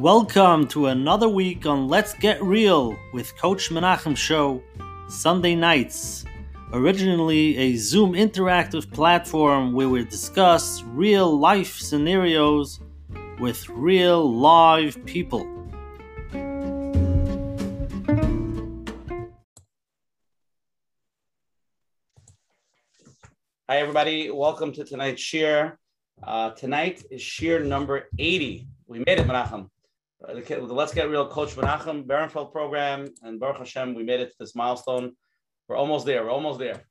Welcome to another week on Let's Get Real with Coach Menachem Show, Sunday nights. Originally a Zoom interactive platform where we discuss real life scenarios with real live people. Hi, everybody. Welcome to tonight's shiur. Uh, tonight is shiur number 80. We made it, Menachem. Uh, the, Let's Get Real Coach Menachem Berenfeld program, and Baruch Hashem, we made it to this milestone. We're almost there. We're almost there.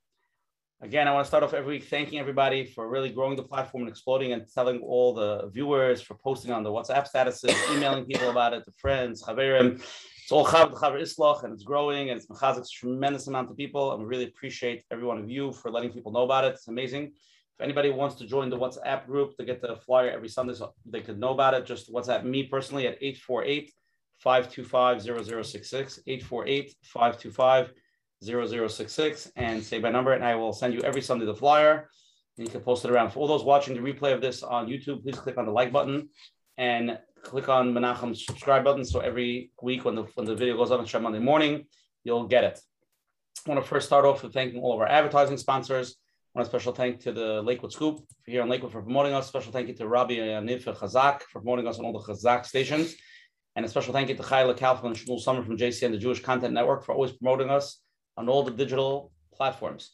Again, I want to start off every week thanking everybody for really growing the platform and exploding and telling all the viewers for posting on the WhatsApp statuses, emailing people about it, to friends, chaverim. It's all chav, chaver islach, and it's growing, and it's mechazik tremendous amount of people. And we really appreciate every one of you for letting people know about it. It's amazing. If anybody wants to join the WhatsApp group to get the flyer every Sunday so they could know about it, just WhatsApp me personally at 848 525 0066, 848 525 0066, and say my number, and I will send you every Sunday the flyer. And you can post it around. For all those watching the replay of this on YouTube, please click on the like button and click on Menachem's subscribe button. So every week when the, when the video goes up on Monday morning, you'll get it. I want to first start off with thanking all of our advertising sponsors. Want a special thank to the Lakewood Scoop here in Lakewood for promoting us. Special thank you to Rabbi Yaniv Chazak for promoting us on all the Chazak stations. And a special thank you to Chayla Kaufman and Shmuel Summer from JCN, the Jewish Content Network, for always promoting us on all the digital platforms.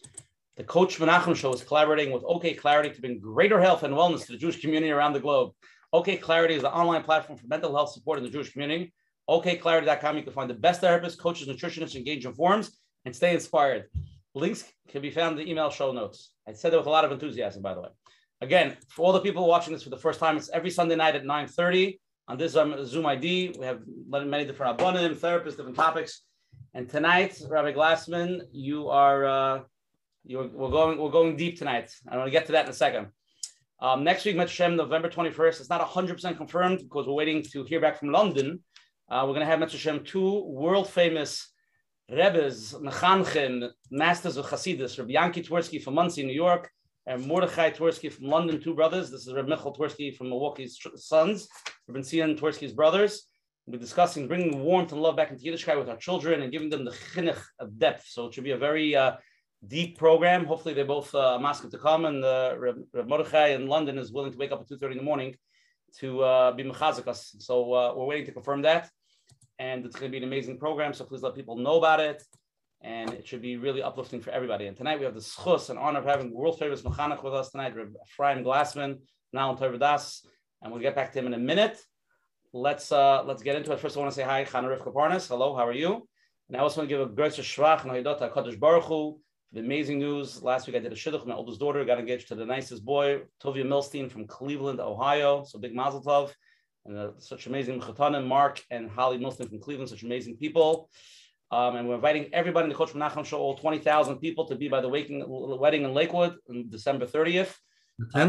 The Coach Menachem Show is collaborating with OK Clarity to bring greater health and wellness to the Jewish community around the globe. OK Clarity is the online platform for mental health support in the Jewish community. OKClarity.com, you can find the best therapists, coaches, nutritionists, engage in forums, and stay inspired. Links can be found in the email show notes. I said that with a lot of enthusiasm, by the way. Again, for all the people watching this for the first time, it's every Sunday night at 9.30 on this um, Zoom ID. We have many different abonim, therapists, different topics. And tonight, Rabbi Glassman, you are uh, you're, we're going we're going deep tonight. I'm going to get to that in a second. Um, next week, Mitzvah November 21st. It's not 100% confirmed because we're waiting to hear back from London. Uh, we're going to have Mitzvah two world famous Rebbe's, Mechanchim, Masters of Hasidus, Rabbi Yanki Twersky from Monsey, New York, and Mordechai Twersky from London, two brothers. This is Rabbi Michael Twersky from Milwaukee's sons, Rabbi Cian Twersky's brothers. We'll be discussing bringing warmth and love back into Yiddishkeit with our children and giving them the chinuch of depth. So it should be a very uh, deep program. Hopefully, they both uh, ask to come, and uh, Rabbi Mordechai in London is willing to wake up at 2.30 in the morning to uh, be mechazik So uh, we're waiting to confirm that and it's going to be an amazing program. So please let people know about it, and it should be really uplifting for everybody. And tonight we have the schus and honor of having world famous mechanech with us tonight, Reb Ephraim Glassman, now in Torah Vodaas, and we'll get back to him in a minute. Let's uh, let's get into it. First, I want to say hi, Chana Rivka Parnas. Hello, how are you? And I also want to give a great shvach and haydot Hakadosh Baruch Hu the amazing news. Last week I did a shidduch. My oldest daughter got engaged to the nicest boy, Tovia Milstein from Cleveland, Ohio. So big mazel tov and uh, such amazing Chatanim, Mark and Holly Milstein from Cleveland, such amazing people. Um, and we're inviting everybody in the Coach Menachem Show, all 20,000 people, to be by the waking, wedding in Lakewood on December 30th.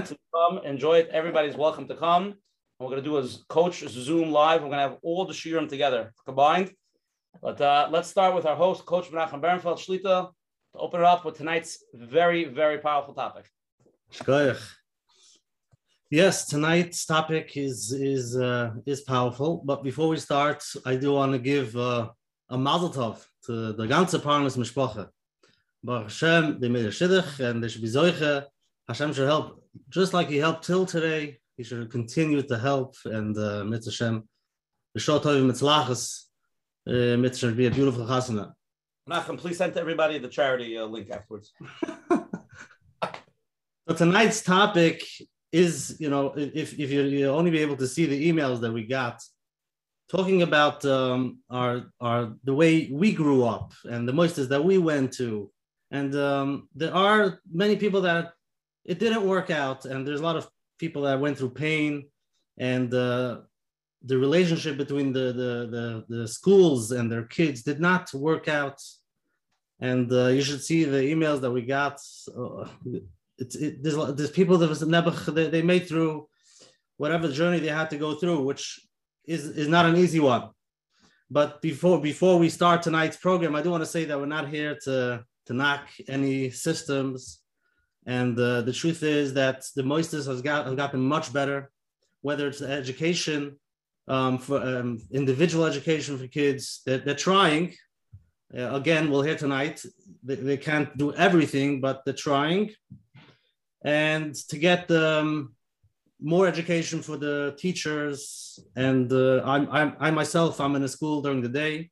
To come, enjoy it. Everybody's welcome to come. And we're going to do a Coach Zoom live. We're going to have all the shiurim together combined. But uh, let's start with our host, Coach Menachem Berenfeld Shlita, to open it up with tonight's very, very powerful topic. Shkoyach. Yes, tonight's topic is is uh, is powerful. But before we start, I do want to give uh, a mazel tov to the ganze Parnas Mishpacha. Baruch Hashem, they made a shidduch, and they should be zoiche. Hashem should help, just like He helped till today. He should continue to help, and uh, Mitzvah Hashem, the short of Mitzlachas, uh, Mitzvah should be a beautiful chasana. Nachum, please send to everybody the charity uh, link afterwards. so tonight's topic is you know if, if you, you only be able to see the emails that we got talking about um, our our the way we grew up and the moisters that we went to. And um, there are many people that it didn't work out and there's a lot of people that went through pain and uh, the relationship between the, the, the the schools and their kids did not work out. And uh, you should see the emails that we got uh, it's it, there's there's people that was nebuch they, they made through whatever journey they had to go through, which is is not an easy one. But before before we start tonight's program, I do want to say that we're not here to to knock any systems, and uh, the truth is that the moistest has got has gotten much better, whether it's education um, for um, individual education for kids. They're, they're trying. Uh, again, we'll hear tonight. They, they, can't do everything, but they're trying. And to get um, more education for the teachers, and uh, I'm, I'm, I myself, I'm in a school during the day,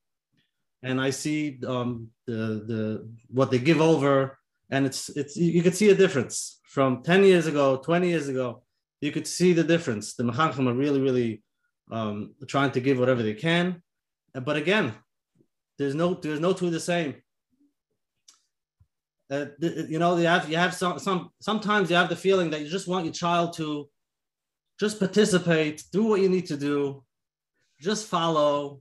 and I see um, the, the what they give over, and it's it's you could see a difference from 10 years ago, 20 years ago. You could see the difference. The Mechanchim are really, really um, trying to give whatever they can. But again, there's no there's no two the same. Uh, you know, you have you have some some sometimes you have the feeling that you just want your child to just participate, do what you need to do, just follow.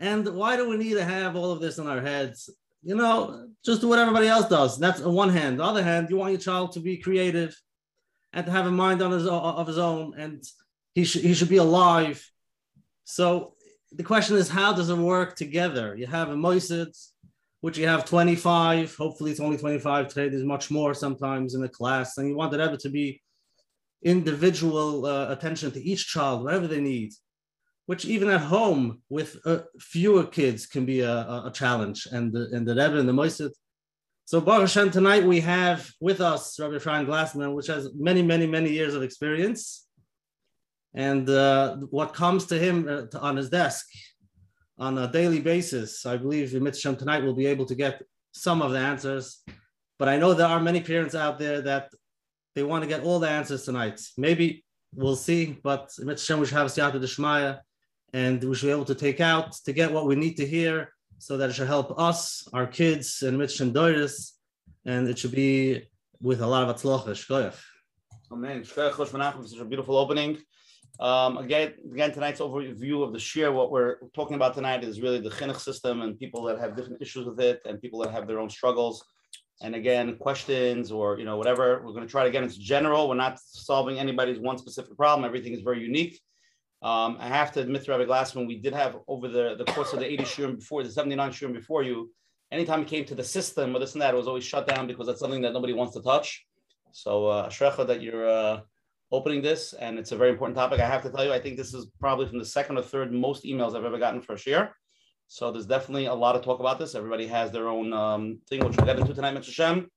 And why do we need to have all of this in our heads? You know, just do what everybody else does. That's on one hand. The other hand, you want your child to be creative and to have a mind on his of his own, and he should he should be alive so the question is, how does it work together? You have a Moisid, which you have 25. Hopefully, it's only 25 today. There's much more sometimes in the class, and you want it ever to be individual uh, attention to each child, whatever they need. Which even at home with uh, fewer kids can be a, a, challenge, and the and the Rebbe and the Moisid. So Baruch Hashem, tonight we have with us Rabbi Frank Glassman, which has many, many, many years of experience and uh, what comes to him uh, on his desk on a daily basis. I believe in Mitzvah tonight we'll be able to get some of the answers, but I know there are many parents out there that they want to get all the answers tonight. Maybe we'll see, but Mitzvah we should have Siyata Deshmaya, and we should be able to take out to get what we need to hear so that it should help us, our kids, and Mitzvah Doris, and it should be with a lot of atzlocha. Amen. Such a beautiful opening. Um, again, again, tonight's overview of the share. What we're talking about tonight is really the chinuch system and people that have different issues with it, and people that have their own struggles. And again, questions or you know whatever. We're going to try to get into general. We're not solving anybody's one specific problem. Everything is very unique. Um, I have to admit, Rabbi Glassman, we did have over the, the course of the 80 shiurim before, the 79 shiurim before you, anytime it came to the system or this and that, it was always shut down because that's something that nobody wants to touch. So, uh, that you're uh, opening this, and it's a very important topic. I have to tell you, I think this is probably from the second or third most emails I've ever gotten for a share. So there's definitely a lot of talk about this. Everybody has their own um, thing, which we'll get into tonight, Mr. Shem.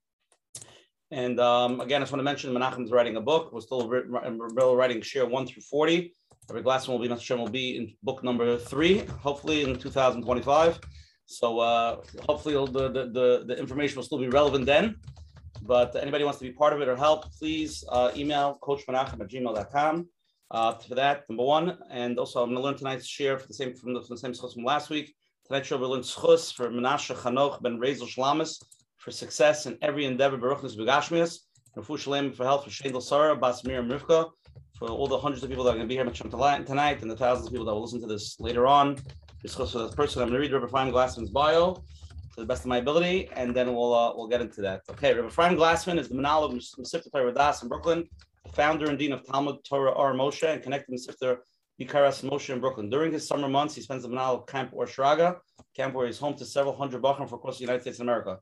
And um, again, I just want to mention Menachem's writing a book. We're still writing share one through 40. Every last one will be, Mr. Shem will be in book number three, hopefully in 2025. So uh, hopefully the, the, the, the information will still be relevant then. But anybody wants to be part of it or help, please uh, email coachmenachem at gmail.com uh, for that, number one. And also, I'm going to learn tonight's share for the same from the, from the same schus from last week. Tonight's show, we'll learn schus for Menashe Chanoch ben Rezel Shlamis for success in every endeavor, Baruchnis Begashmias, and Fu Shalem for health for Shendel Sarah, Basmir and for all the hundreds of people that are going to be here tonight, and the thousands of people that will listen to this later on. This for the person I'm going to read Rabbi Chaim Glassman's bio to the best of my ability, and then we'll uh, we'll get into that. Okay, Rabbi Ephraim Glassman is the Menahel of Torah Vodaas in Brooklyn, founder and dean of Talmud Torah Or Moshe, and connected Mesivta Yikaras Moshe in Brooklyn. During his summer months, he spends the Menahel of Camp Or Shraga, camp where he's home to several hundred Bachrim from across the United States of America.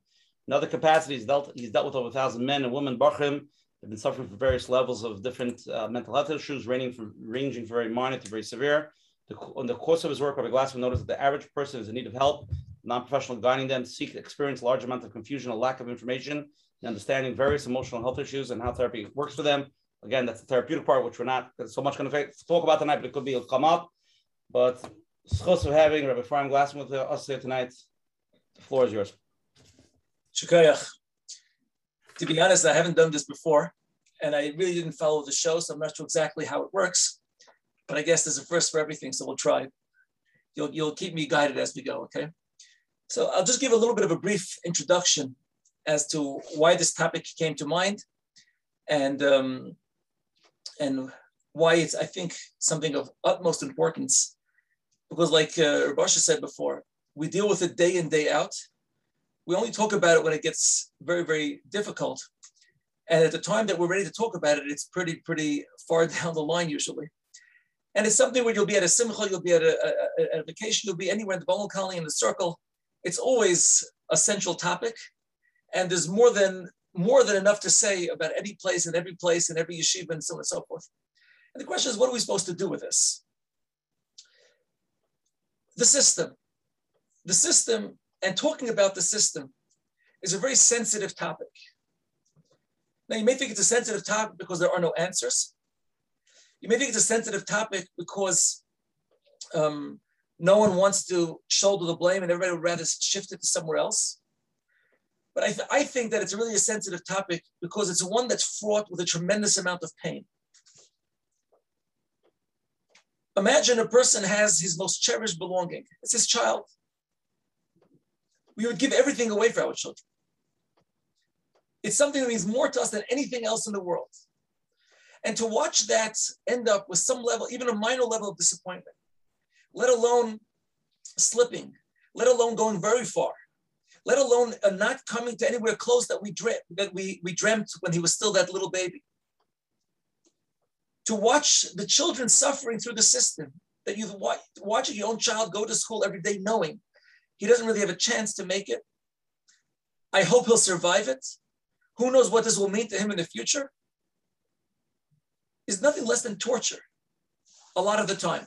In other capacities, he's dealt, he's dealt with over a thousand men and women Bachrim have been suffering from various levels of different uh, mental health issues, ranging from ranging from very minor to very severe. The, in the course of his work, Rabbi Glassman noticed that the average person is in need of help non-professional guiding them seek experience large amount of confusion, a lack of information, and understanding various emotional health issues and how therapy works for them. Again, that's the therapeutic part, which we're not so much going to talk about tonight, but it could be it'll come up. But schos of having Rabbi Ephraim Glassman with us here tonight. The floor is yours. Shukayach. To be honest, I haven't done this before, and I really didn't follow the show, so I'm not sure exactly how it works. But I guess there's a first for everything, so we'll try. You'll, you'll keep me guided as we go, okay? So I'll just give a little bit of a brief introduction as to why this topic came to mind and, um, and why it's, I think, something of utmost importance. Because like uh, Rabasha said before, we deal with it day in, day out. We only talk about it when it gets very, very difficult. And at the time that we're ready to talk about it, it's pretty, pretty far down the line usually. And it's something where you'll be at a simcha, you'll be at a, a, a vacation, you'll be anywhere in the Bungalow Colony in the circle, it's always a central topic, and there's more than more than enough to say about any place and every place and every yeshiva and so on and so forth. And the question is, what are we supposed to do with this? the system. The system and talking about the system is a very sensitive topic. Now, you may think it's a sensitive topic because there are no answers. You may think it's a sensitive topic because um, no one wants to shoulder the blame and everybody would rather shift it to somewhere else. But I, th- I think that it's really a sensitive topic because it's one that's fraught with a tremendous amount of pain. Imagine a person has his most cherished belonging. It's his child. We would give everything away for our children. It's something that means more to us than anything else in the world. And to watch that end up with some level, even a minor level of disappointment, let alone slipping, let alone going very far, let alone uh, not coming to anywhere close that we dreamt that we, we dreamt when he was still that little baby. To watch the children suffering through the system, that you watch, watching your own child go to school every day knowing he doesn't really have a chance to make it. I hope he'll survive it. Who knows what this will mean to him in the future? Is nothing less than torture a lot of the time.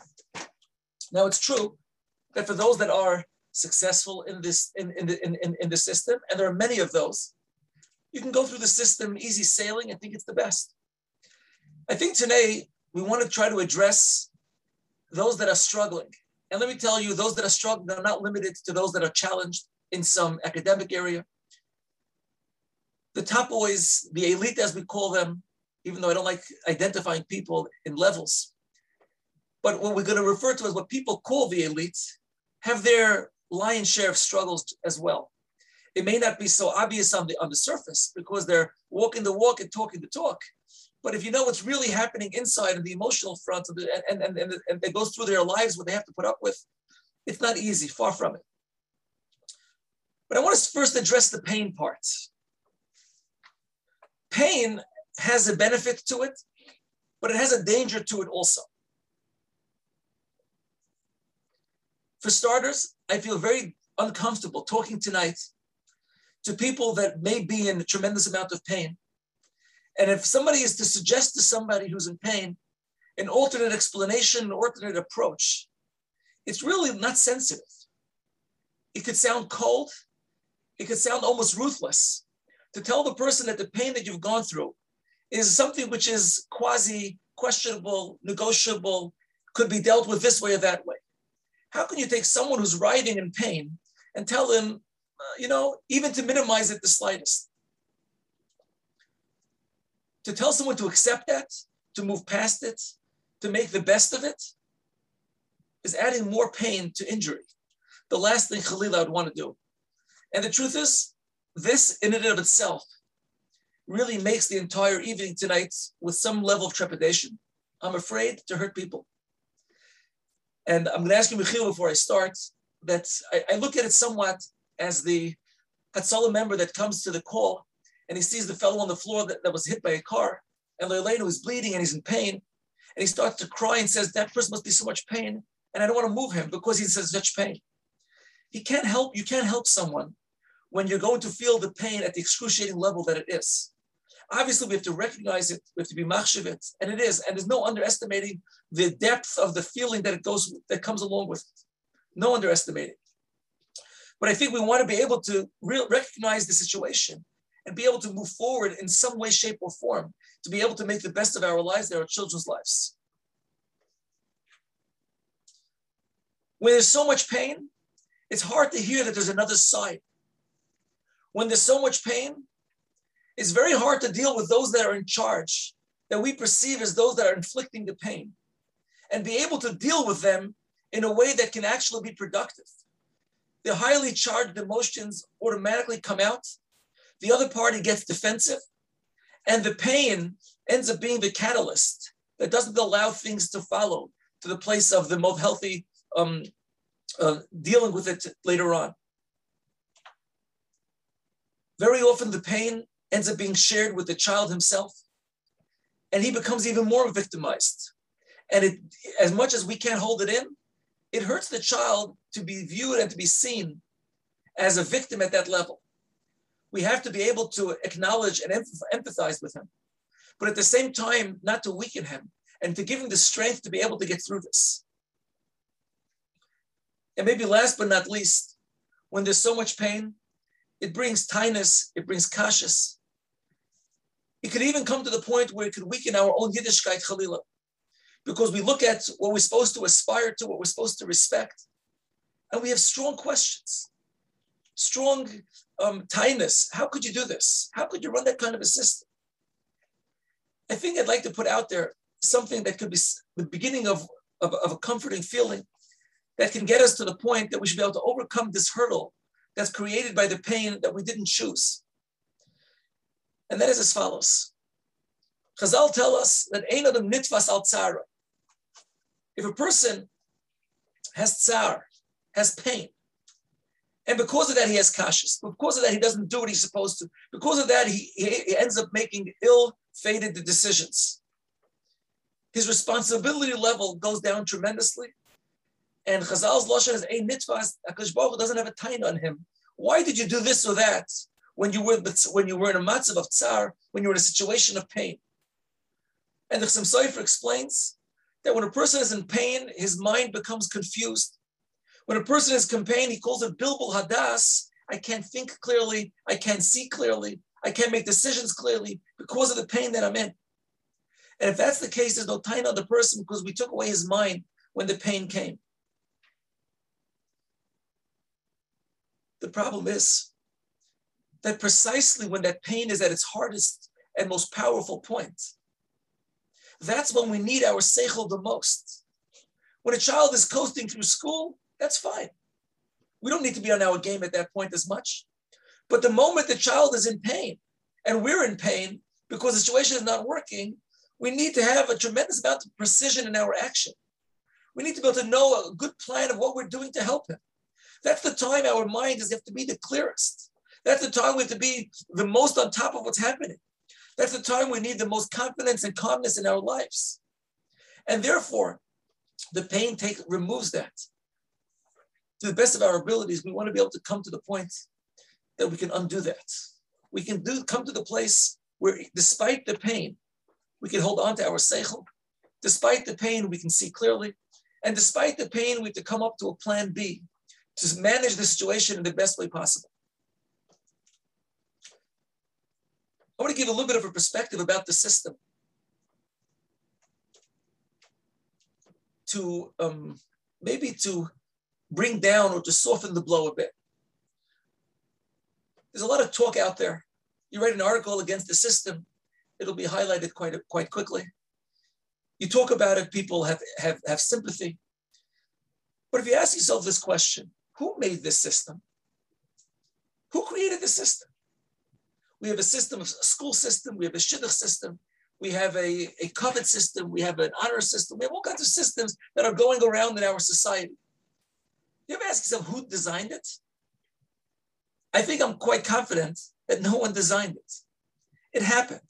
Now it's true that for those that are successful in this in, in, the, in, in the system, and there are many of those, you can go through the system easy sailing and think it's the best. I think today we want to try to address those that are struggling. And let me tell you, those that are struggling are not limited to those that are challenged in some academic area. The top boys, the elite as we call them, even though I don't like identifying people in levels, but what we're going to refer to as what people call the elites have their lion's share of struggles as well. It may not be so obvious on the on the surface because they're walking the walk and talking the talk. But if you know what's really happening inside and the emotional front of the, and, and, and, and it goes through their lives, what they have to put up with, it's not easy, far from it. But I want to first address the pain part. Pain has a benefit to it, but it has a danger to it also. For starters, I feel very uncomfortable talking tonight to people that may be in a tremendous amount of pain. And if somebody is to suggest to somebody who's in pain an alternate explanation, an alternate approach, it's really not sensitive. It could sound cold. It could sound almost ruthless to tell the person that the pain that you've gone through is something which is quasi questionable, negotiable, could be dealt with this way or that way. How can you take someone who's writhing in pain and tell them, uh, you know, even to minimize it the slightest? To tell someone to accept that, to move past it, to make the best of it, is adding more pain to injury. The last thing Chalila would want to do. And the truth is, this in and of itself really makes the entire evening tonight with some level of trepidation. I'm afraid to hurt people. And I'm going to ask you, mechila, before I start, that I, I look at it somewhat as the Hatzalah member that comes to the call and he sees the fellow on the floor that, that was hit by a car, and Leilenu is bleeding and he's in pain, and he starts to cry and says, That person must be so much pain, and I don't want to move him because he's in such pain. He can't help, you can't help someone when you're going to feel the pain at the excruciating level that it is. Obviously, we have to recognize it, we have to be machshav it, and it is, and there's no underestimating the depth of the feeling that it goes that comes along with it. No underestimating. But I think we want to be able to re- recognize the situation and be able to move forward in some way, shape, or form to be able to make the best of our lives and our children's lives. When there's so much pain, it's hard to hear that there's another side. When there's so much pain, it's very hard to deal with those that are in charge, that we perceive as those that are inflicting the pain, and be able to deal with them in a way that can actually be productive. The highly charged emotions automatically come out. The other party gets defensive, and the pain ends up being the catalyst that doesn't allow things to follow to the place of the most healthy um, uh, dealing with it later on. Very often, the pain ends up being shared with the child himself, and he becomes even more victimized. And it, as much as we can't hold it in, it hurts the child to be viewed and to be seen as a victim at that level. We have to be able to acknowledge and empathize with him, but at the same time, not to weaken him and to give him the strength to be able to get through this. And maybe last but not least, when there's so much pain, it brings tinus, it brings kashas. It could even come to the point where it could weaken our own Yiddishkeit Chalila. Because we look at what we're supposed to aspire to, what we're supposed to respect, and we have strong questions, strong um, tinus. How could you do this? How could you run that kind of a system? I think I'd like to put out there something that could be the beginning of, of, of a comforting feeling that can get us to the point that we should be able to overcome this hurdle that's created by the pain that we didn't choose. And that is as follows. Chazal tell us that ein adam nitvas al tzara. If a person has tsar, has pain, and because of that he has kashas, because of that he doesn't do what he's supposed to, because of that he, he, ends up making ill-fated decisions. His responsibility level goes down tremendously, and Chazal's lashon is a nitvas. Akash Baruch doesn't have a time on him. Why did you do this or that when you were when you were in a matzav of tsar, when you were in a situation of pain? And the Chassam Sofer explains that when a person is in pain, his mind becomes confused. When a person is in pain, he calls it bilbul hadas. I can't think clearly. I can't see clearly. I can't make decisions clearly because of the pain that I'm in. And if that's the case, there's no time on the person because we took away his mind when the pain came. The problem is that precisely when that pain is at its hardest and most powerful point, that's when we need our seichel the most. When a child is coasting through school, that's fine. We don't need to be on our game at that point as much. But the moment the child is in pain and we're in pain because the situation is not working, we need to have a tremendous amount of precision in our action. We need to be able to know a good plan of what we're doing to help him. That's the time our mind is have to be the clearest. That's the time we have to be the most on top of what's happening. That's the time we need the most confidence and calmness in our lives. And therefore, the pain take, removes that. To the best of our abilities, we want to be able to come to the point that we can undo that. We can do come to the place where, despite the pain, we can hold on to our seichel. Despite the pain, we can see clearly. And despite the pain, we have to come up to a plan B to manage the situation in the best way possible. I want to give a little bit of a perspective about the system to um, maybe to bring down or to soften the blow a bit. There's a lot of talk out there. You write an article against the system, it'll be highlighted quite, quite quickly. You talk about it, people have, have, have sympathy. But if you ask yourself this question, who made this system? Who created the system? We have a system, a school system, we have a shidduch system, we have a, a covet system, we have an honor system, we have all kinds of systems that are going around in our society. You ever ask yourself who designed it? I think I'm quite confident that no one designed it. It happened.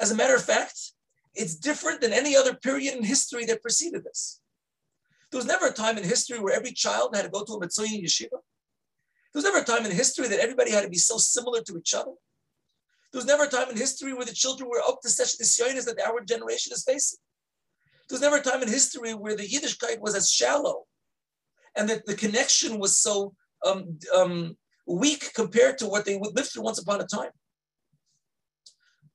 As a matter of fact, it's different than any other period in history that preceded this. There was never a time in history where every child had to go to a Mitzuyin yeshiva. There was never a time in history that everybody had to be so similar to each other. There was never a time in history where the children were up to such disyonis that our generation is facing. There was never a time in history where the Yiddishkeit was as shallow and that the connection was so um, um, weak compared to what they would live through once upon a time.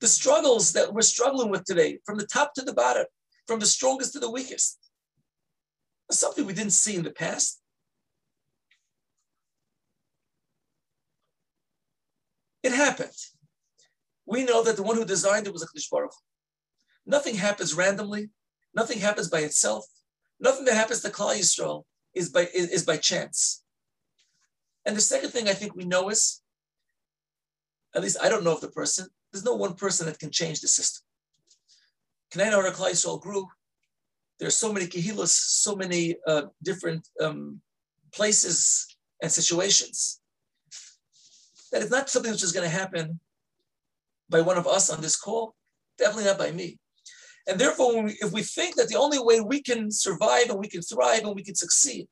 The struggles that we're struggling with today, from the top to the bottom, from the strongest to the weakest, something we didn't see in the past. It happened. We know that the one who designed it was a Baruch. Nothing happens randomly. Nothing happens by itself. Nothing that happens to Klal Yisrael is by, is, is by chance. And the second thing I think we know is, at least I don't know of the person, there's no one person that can change the system. Kanai Klal Yisrael grew there are so many kehilas, so many uh, different um, places and situations that it's not something which is going to happen by one of us on this call, definitely not by me. And therefore, if we think that the only way we can survive and we can thrive and we can succeed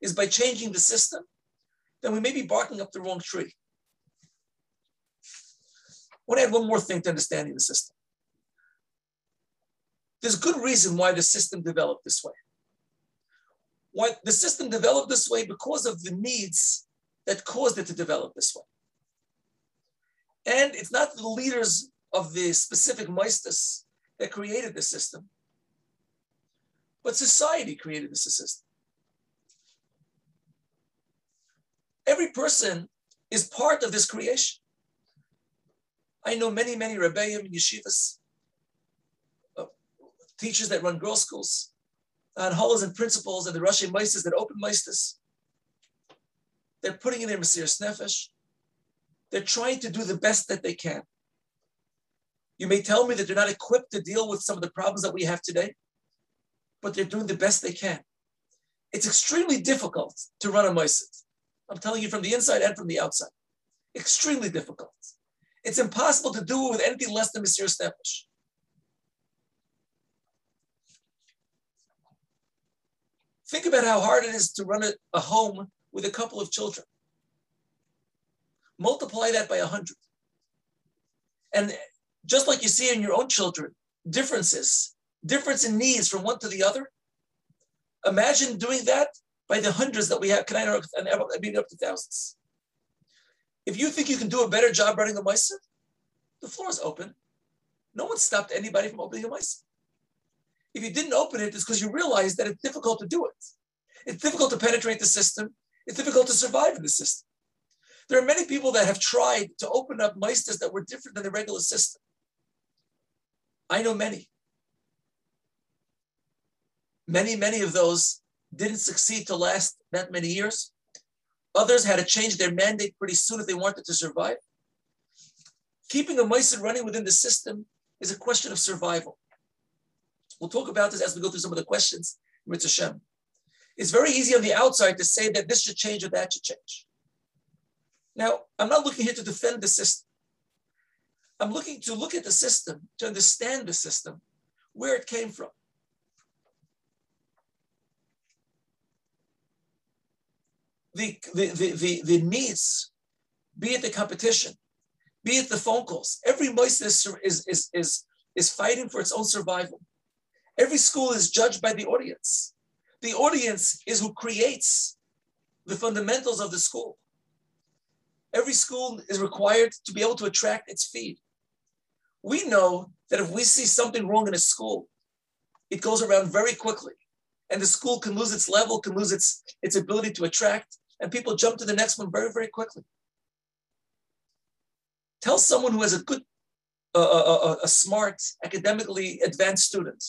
is by changing the system, then we may be barking up the wrong tree. I want to add one more thing to understanding the system. There's good reason why the system developed this way. Why the system developed this way because of the needs that caused it to develop this way. And it's not the leaders of the specific maestas that created the system, but society created this system. Every person is part of this creation. I know many, many rebbeim and yeshivas, uh, teachers that run girls' schools, and halls and principals and the Russian meisters that open meisters. They're putting in their Mesiris Nefesh. They're trying to do the best that they can. You may tell me that they're not equipped to deal with some of the problems that we have today, but they're doing the best they can. It's extremely difficult to run a Meisit. I'm telling you from the inside and from the outside. Extremely difficult. It's impossible to do it with anything less than Mesiris Nefesh. Think about how hard it is to run a, a home with a couple of children. Multiply that by a hundred. And just like you see in your own children, differences, difference in needs from one to the other. Imagine doing that by the hundreds that we have, can I know, maybe up to thousands. If you think you can do a better job running a mice, the floor is open. No one stopped anybody from opening a mice. If you didn't open it, it's because you realize that it's difficult to do it. It's difficult to penetrate the system. It's difficult to survive in the system. There are many people that have tried to open up meisters that were different than the regular system. I know many. Many, many of those didn't succeed to last that many years. Others had to change their mandate pretty soon if they wanted to survive. Keeping a meister running within the system is a question of survival. We'll talk about this as we go through some of the questions. It's very easy on the outside to say that this should change or that should change. Now, I'm not looking here to defend the system. I'm looking to look at the system, to understand the system, where it came from. The, the, the, the, the needs, be it the competition, be it the phone calls, every moist is, is, is, is, is fighting for its own survival. Every school is judged by the audience. The audience is who creates the fundamentals of the school. Every school is required to be able to attract its feed. We know that if we see something wrong in a school, it goes around very quickly. And the school can lose its level, can lose its, its ability to attract, and people jump to the next one very, very quickly. Tell someone who has a good, uh, a, a smart, academically advanced student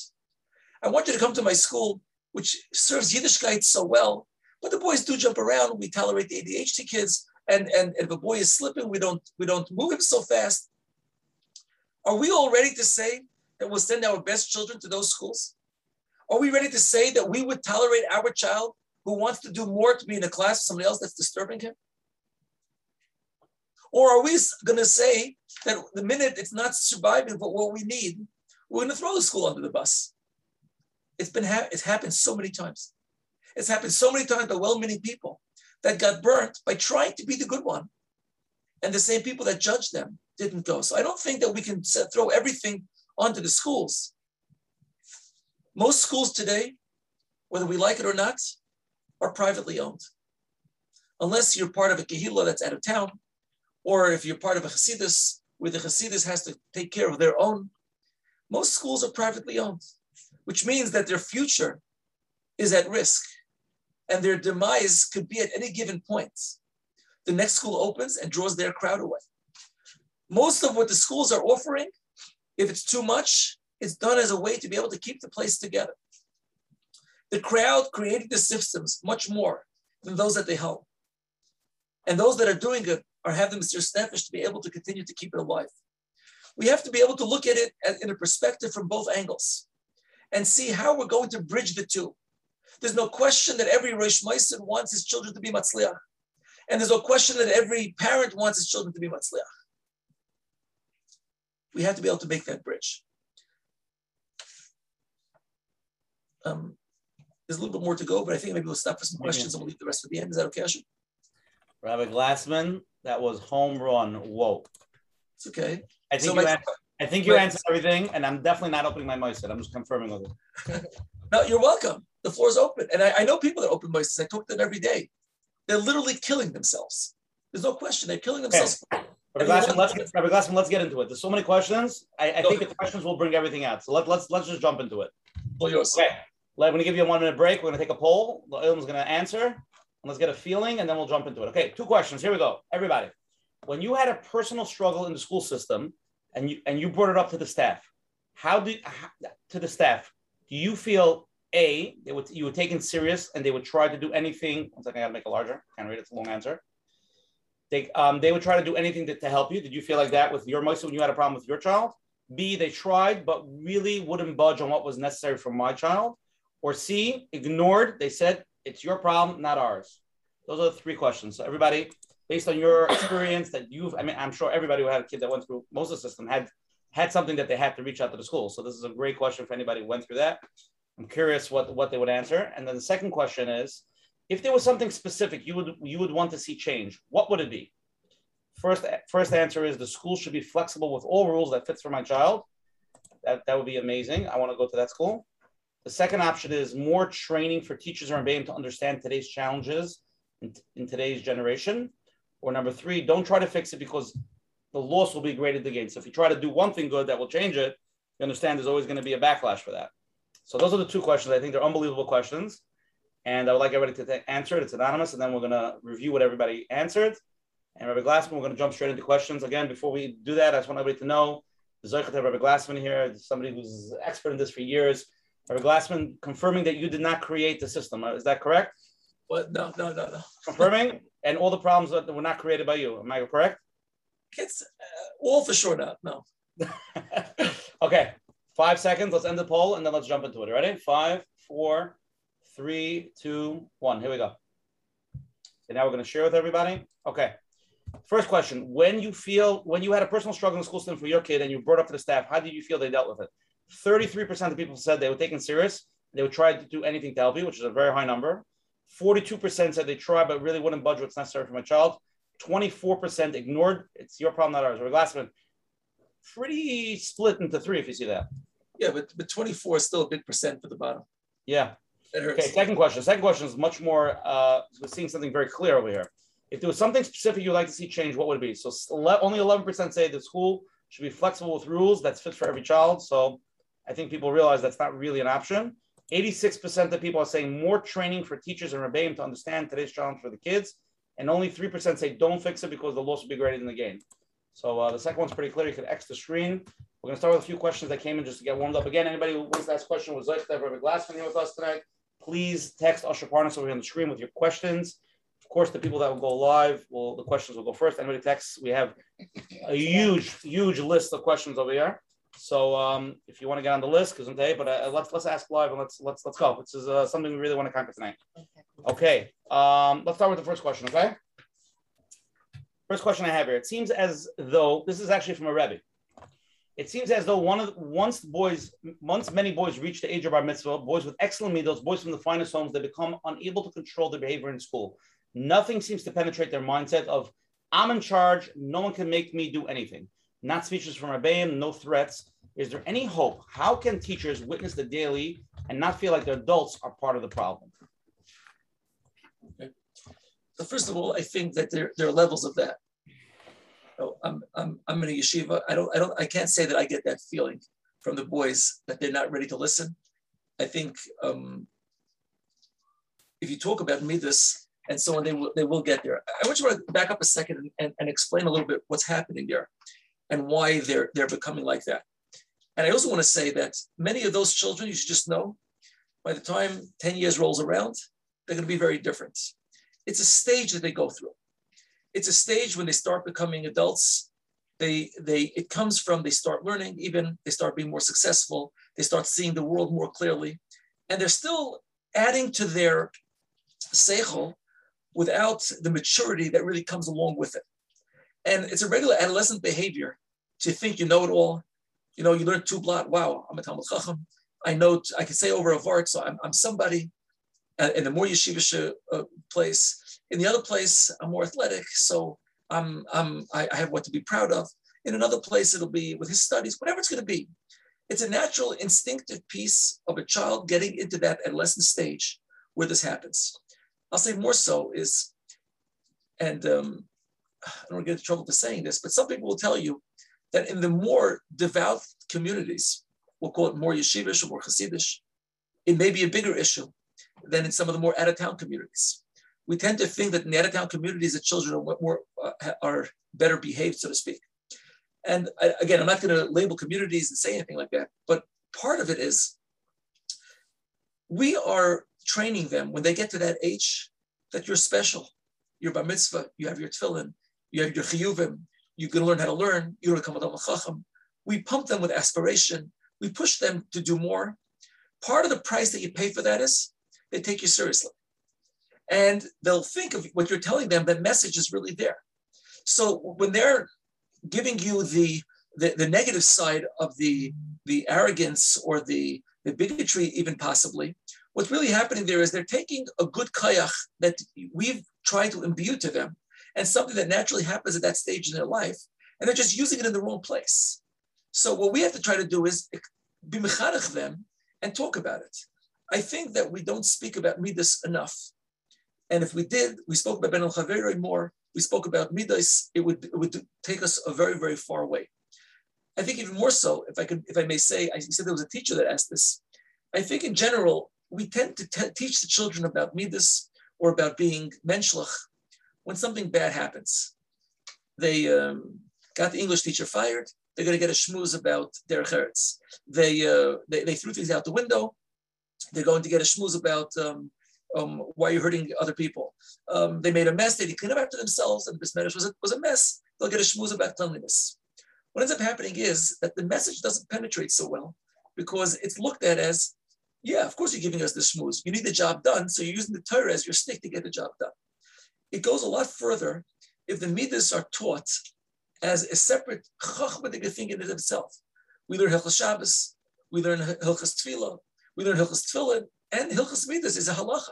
I want you to come to my school, which serves Yiddishkeit so well. But the boys do jump around. We tolerate the ADHD kids, and, and, if a boy is slipping, we don't we don't move him so fast. Are we all ready to say that we'll send our best children to those schools? Are we ready to say that we would tolerate our child who wants to do more to be in a class with somebody else that's disturbing him? Or are we going to say that the minute it's not surviving for what we need, we're going to throw the school under the bus? It's been ha- it's happened so many times. It's happened so many times by well-meaning people that got burnt by trying to be the good one, and the same people that judged them didn't go. So I don't think that we can throw everything onto the schools. Most schools today, whether we like it or not, are privately owned. Unless you're part of a kehillah that's out of town, or if you're part of a Hasidus where the Hasidus has to take care of their own, most schools are privately owned which means that their future is at risk and their demise could be at any given point. The next school opens and draws their crowd away. Most of what the schools are offering, if it's too much, it's done as a way to be able to keep the place together. The crowd created the systems much more than those that they help. And those that are doing it are having Mesiris Nefesh to be able to continue to keep it alive. We have to be able to look at it in a perspective from both angles and see how we're going to bridge the two. There's no question that every Rosh Mason wants his children to be Matzliach. And there's no question that every parent wants his children to be Matzliach. We have to be able to make that bridge. Um, there's a little bit more to go, but I think maybe we'll stop for some questions and we'll leave the rest for the end. Is that okay, Asher? Rabbi Glassman, that was home run. Whoa. It's okay. I think so you my, asked, I think you answered everything, and I'm definitely not opening my mic. I'm just confirming with it. no, you're welcome. The floor is open, and I, I know people that open mics. I talk to them every day. They're literally killing themselves. There's no question. They're killing themselves. Okay. Rabbi Glassman, let's get, Rabbi Glassman, let's get into it. There's so many questions. I, I think the questions will bring everything out. So let, let's let's just jump into it. Well, yours. Okay. I'm going to give you a one minute break. We're going to take a poll. The is going to answer. And let's get a feeling, and then we'll jump into it. Okay, two questions. Here we go. Everybody, when you had a personal struggle in the school system, and you and you brought it up to the staff, how did to the staff? Do you feel a they would you were taken serious and they would try to do anything? One second, I got to make it larger. Can't read it. It's a long answer. They um they would try to do anything to, to help you. Did you feel like that with your moist when you had a problem with your child? B, they tried but really wouldn't budge on what was necessary for my child. Or C, ignored. They said it's your problem, not ours. Those are the three questions. So everybody, based on your experience that you've, I mean, I'm sure everybody who had a kid that went through most of system had had something that they had to reach out to the school. So this is a great question for anybody who went through that. I'm curious what, what they would answer. And then the second question is, if there was something specific you would you would want to see change, what would it be? First, first answer is the school should be flexible with all rules that fits for my child. That, that would be amazing. I want to go to that school. The second option is more training for teachers and BAM to understand today's challenges in, in today's generation. Or number three, don't try to fix it because the loss will be greater than the gain. So if you try to do one thing good that will change it, you understand there's always going to be a backlash for that. So those are the two questions. I think they're unbelievable questions. And I would like everybody to answer it. It's anonymous. And then we're going to review what everybody answered. And Rabbi Glassman, we're going to jump straight into questions. Again, before we do that, I just want everybody to know the Zoichet Rabbi Glassman here, somebody who's expert in this for years. Rabbi Glassman confirming that you did not create the system. Uh, is that correct? What? No, no, no, no. Confirming, and all the problems that were not created by you. Am I correct? It's uh, all for sure not. No. okay, five seconds. Let's end the poll, and then let's jump into it. Ready? Five, four, three, two, one. Here we go. And now we're going to share with everybody. Okay. First question: When you feel when you had a personal struggle in the school system for your kid, and you brought up to the staff, how did you feel they dealt with it? 33% of people said they were taken serious. They would try to do anything to help you, which is a very high number. 42% said they tried but really wouldn't budge what's necessary for my child. 24% ignored. It's your problem, not ours. We're Glassman, pretty split into three if you see that. Yeah, but, but 24 is still a big percent for the bottom. Yeah. Okay, second question. Second question is much more, uh, we're seeing something very clear over here. If there was something specific you'd like to see change, what would it be? So only 11% say the school should be flexible with rules that's fit for every child. So I think people realize that's not really an option. 86% of people are saying more training for teachers and rebbeim to understand today's challenge for the kids. And only 3% say don't fix it because the loss will be greater than the gain. So uh, the second one's pretty clear. You can X the screen. We're going to start with a few questions that came in just to get warmed up. Again, anybody who wants to ask a question was like to have Rabbi Glassman here with us tonight. Please text Usher Parnas over here on the screen with your questions. Of course, the people that will go live, will the questions will go first. Anybody texts, we have a huge, huge list of questions over here. So um, if you want to get on the list, because today, but uh, let's let's ask live and let's let's let's go. This is uh, something we really want to conquer tonight. Okay. Um, let's start with the first question. Okay. First question I have here. It seems as though this is actually from a rebbe. It seems as though one of once boys, once many boys reach the age of bar mitzvah, boys with excellent middles, boys from the finest homes, they become unable to control their behavior in school. Nothing seems to penetrate their mindset of I'm in charge. No one can make me do anything not speeches from Rabbeim, no threats. Is there any hope? How can teachers witness the daily and not feel like the adults are part of the problem? Okay. So first of all, I think that there, there are levels of that. I'm, I'm, I'm in a yeshiva. I don't, I don't, I can't say that I get that feeling from the boys that they're not ready to listen. I think um, if you talk about midas and so on, they will, they will get there. I want to back up a second and, and, and explain a little bit what's happening there and why they're they're becoming like that. And I also want to say that many of those children, you should just know, by the time 10 years rolls around, they're going to be very different. It's a stage that they go through. It's a stage when they start becoming adults. They, they, it comes from they start learning, even they start being more successful. They start seeing the world more clearly, and they're still adding to their seichel without the maturity that really comes along with it. And it's a regular adolescent behavior to think you know it all. You know, you learn two blot, wow, I'm a Talmud Chacham. I know, I can say over a vart, so I'm, I'm somebody. Uh, in the more yeshivish uh, place, in the other place, I'm more athletic, so I'm, I'm, I, I have what to be proud of. In another place, it'll be with his studies, whatever it's going to be. It's a natural, instinctive piece of a child getting into that adolescent stage where this happens. I'll say more so is, and um, I don't get into trouble for saying this, but some people will tell you that in the more devout communities, we'll call it more yeshivish or more hasidish, it may be a bigger issue than in some of the more out-of-town communities. We tend to think that in the out-of-town communities, the children are more uh, are better behaved, so to speak. And I, again, I'm not going to label communities and say anything like that, but part of it is we are training them when they get to that age that you're special. You're bar mitzvah, you have your tefillin, you have your chiyuvim, you can learn how to learn, you're going to come with chacham. We pump them with aspiration. We push them to do more. Part of the price that you pay for that is they take you seriously. And they'll think of what you're telling them, that message is really there. So when they're giving you the, the, the negative side of the, the arrogance or the, the bigotry, even possibly, what's really happening there is they're taking a good kayach that we've tried to imbue to them and something that naturally happens at that stage in their life, and they're just using it in the wrong place. So what we have to try to do is be mechanech them and talk about it. I think that we don't speak about midas enough. And if we did, we spoke about Ben al more, we spoke about midas, it would, it would take us a very, very far way. I think even more so, if I could, if I may say, I said there was a teacher that asked this. I think in general, we tend to te- teach the children about midas or about being menschlich when something bad happens. They um, got the English teacher fired. They're going to get a schmooze about their hertz. They, uh, they, they threw things out the window. They're going to get a schmooze about um, um, why you're hurting other people. Um, they made a mess. They didn't clean up after themselves, and this marriage was a, was a mess. They'll get a schmooze about cleanliness. What ends up happening is that the message doesn't penetrate so well because it's looked at as, yeah, of course you're giving us the schmooze. You need the job done, so you're using the Torah as your stick to get the job done. It goes a lot further if the midas are taught as a separate chachmadik thing in it itself. We learn Hilchas Shabbos, we learn Hilchas Tefillah, we learn Hilchas Tefillin, and Hilchas Midas is a halacha.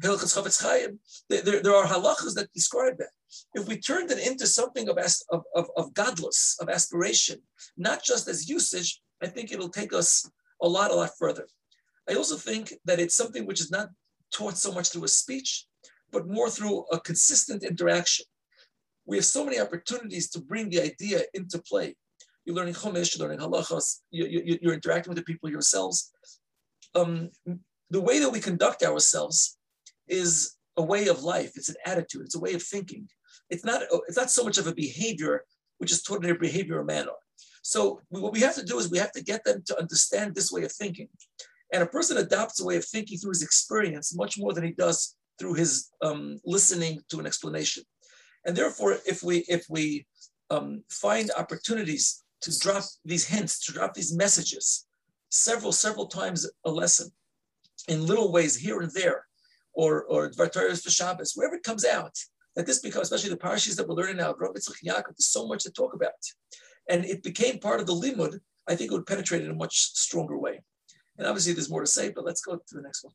Hilchas Chafetz Chaim. There, there are halachas that describe that. If we turn it into something of, of, of, of gadlus, of aspiration, not just as usage, I think it'll take us a lot, a lot further. I also think that it's something which is not taught so much through a speech, but more through a consistent interaction. We have so many opportunities to bring the idea into play. You're learning Chumash, you're learning halachas, you, you're interacting with the people yourselves. Um, the way that we conduct ourselves is a way of life. It's an attitude. It's a way of thinking. It's not. It's not so much of a behavior which is taught in a behavioral manner. So what we have to do is we have to get them to understand this way of thinking. And a person adopts a way of thinking through his experience much more than he does through his um, listening to an explanation. And therefore, if we if we um, find opportunities to drop these hints, to drop these messages, several several times a lesson, in little ways here and there, or or Dvar for Shabbos, wherever it comes out, that this becomes, especially the parashas that we're learning now, Yitzchak Yaakov, there's so much to talk about. And it became part of the limud, I think it would penetrate in a much stronger way. And obviously there's more to say, but let's go to the next one.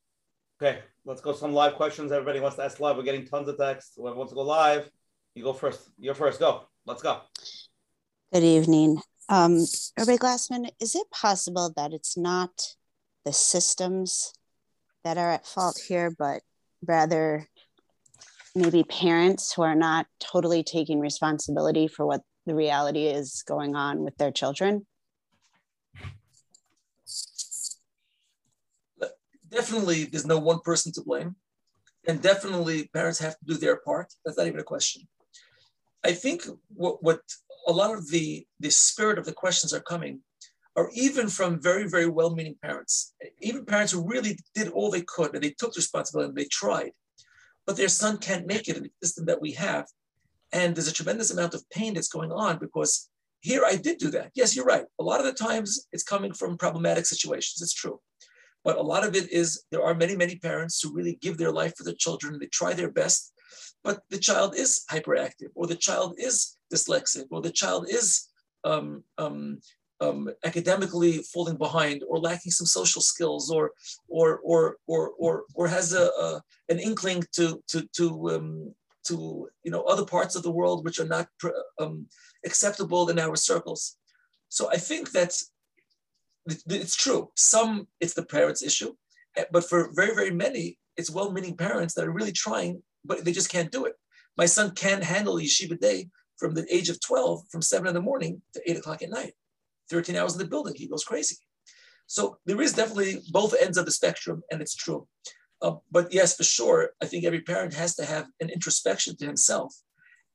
Okay, let's go some live questions. Everybody wants to ask live. We're getting tons of texts. Whoever wants to go live, you go first. You're first. Go. Let's go. Good evening. Um, Rabbi Glassman, is it possible that it's not the systems that are at fault here, but rather maybe parents who are not totally taking responsibility for what the reality is going on with their children? Definitely, there's no one person to blame. And definitely, parents have to do their part. That's not even a question. I think what, what a lot of the, the spirit of the questions are coming or even from very, very well-meaning parents, even parents who really did all they could and they took responsibility and they tried, but their son can't make it in the system that we have. And there's a tremendous amount of pain that's going on because here I did do that. Yes, you're right. A lot of the times it's coming from problematic situations. It's true. But a lot of it is there are many, many parents who really give their life for their children. They try their best, but the child is hyperactive, or the child is dyslexic, or the child is um, um, um, academically falling behind or lacking some social skills or or or or or, or has a, a an inkling to to to um, to you know other parts of the world which are not um, acceptable in our circles. So I think that it's true. Some it's the parents' issue, eh, but for very very many, it's well-meaning parents that are really trying, but they just can't do it. My son can't handle yeshiva day from the age of 12, from seven in the morning to eight o'clock at night. 13 hours in the building, he goes crazy. So there is definitely both ends of the spectrum, and it's true. Uh, but yes, for sure, I think every parent has to have an introspection to himself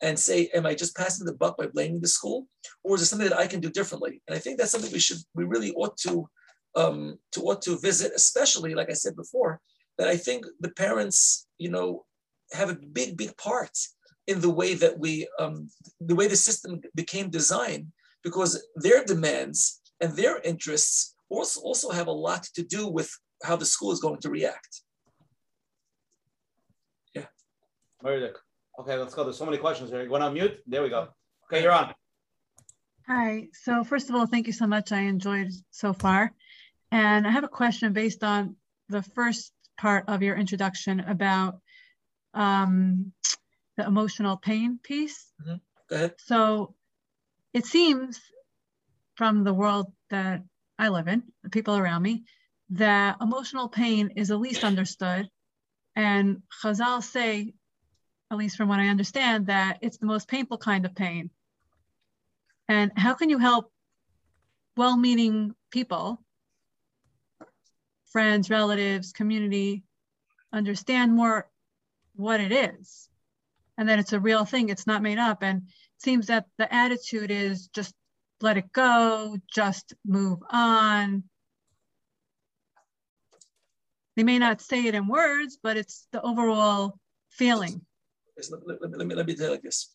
and say, am I just passing the buck by blaming the school, or is it something that I can do differently? And I think that's something we should, we really ought to, um, to ought to visit, especially like I said before, that I think the parents, you know, have a big, big part in the way that we, um, the way the system became designed, because their demands and their interests also, also have a lot to do with how the school is going to react. Very good. Okay, let's go. There's so many questions here. You want to mute? There we go. Okay, you're on. Hi. So first of all, thank you so much. I enjoyed so far. And I have a question based on the first part of your introduction about um, the emotional pain piece. Mm -hmm. Go ahead. So it seems from the world that I live in, the people around me, that emotional pain is the least understood. And Chazal say at least from what I understand, that it's the most painful kind of pain. And how can you help well meaning people, friends, relatives, community, understand more what it is? And that it's a real thing, it's not made up. And it seems that the attitude is just let it go, just move on. They may not say it in words, but it's the overall feeling let, let, let, me, let me tell you like this.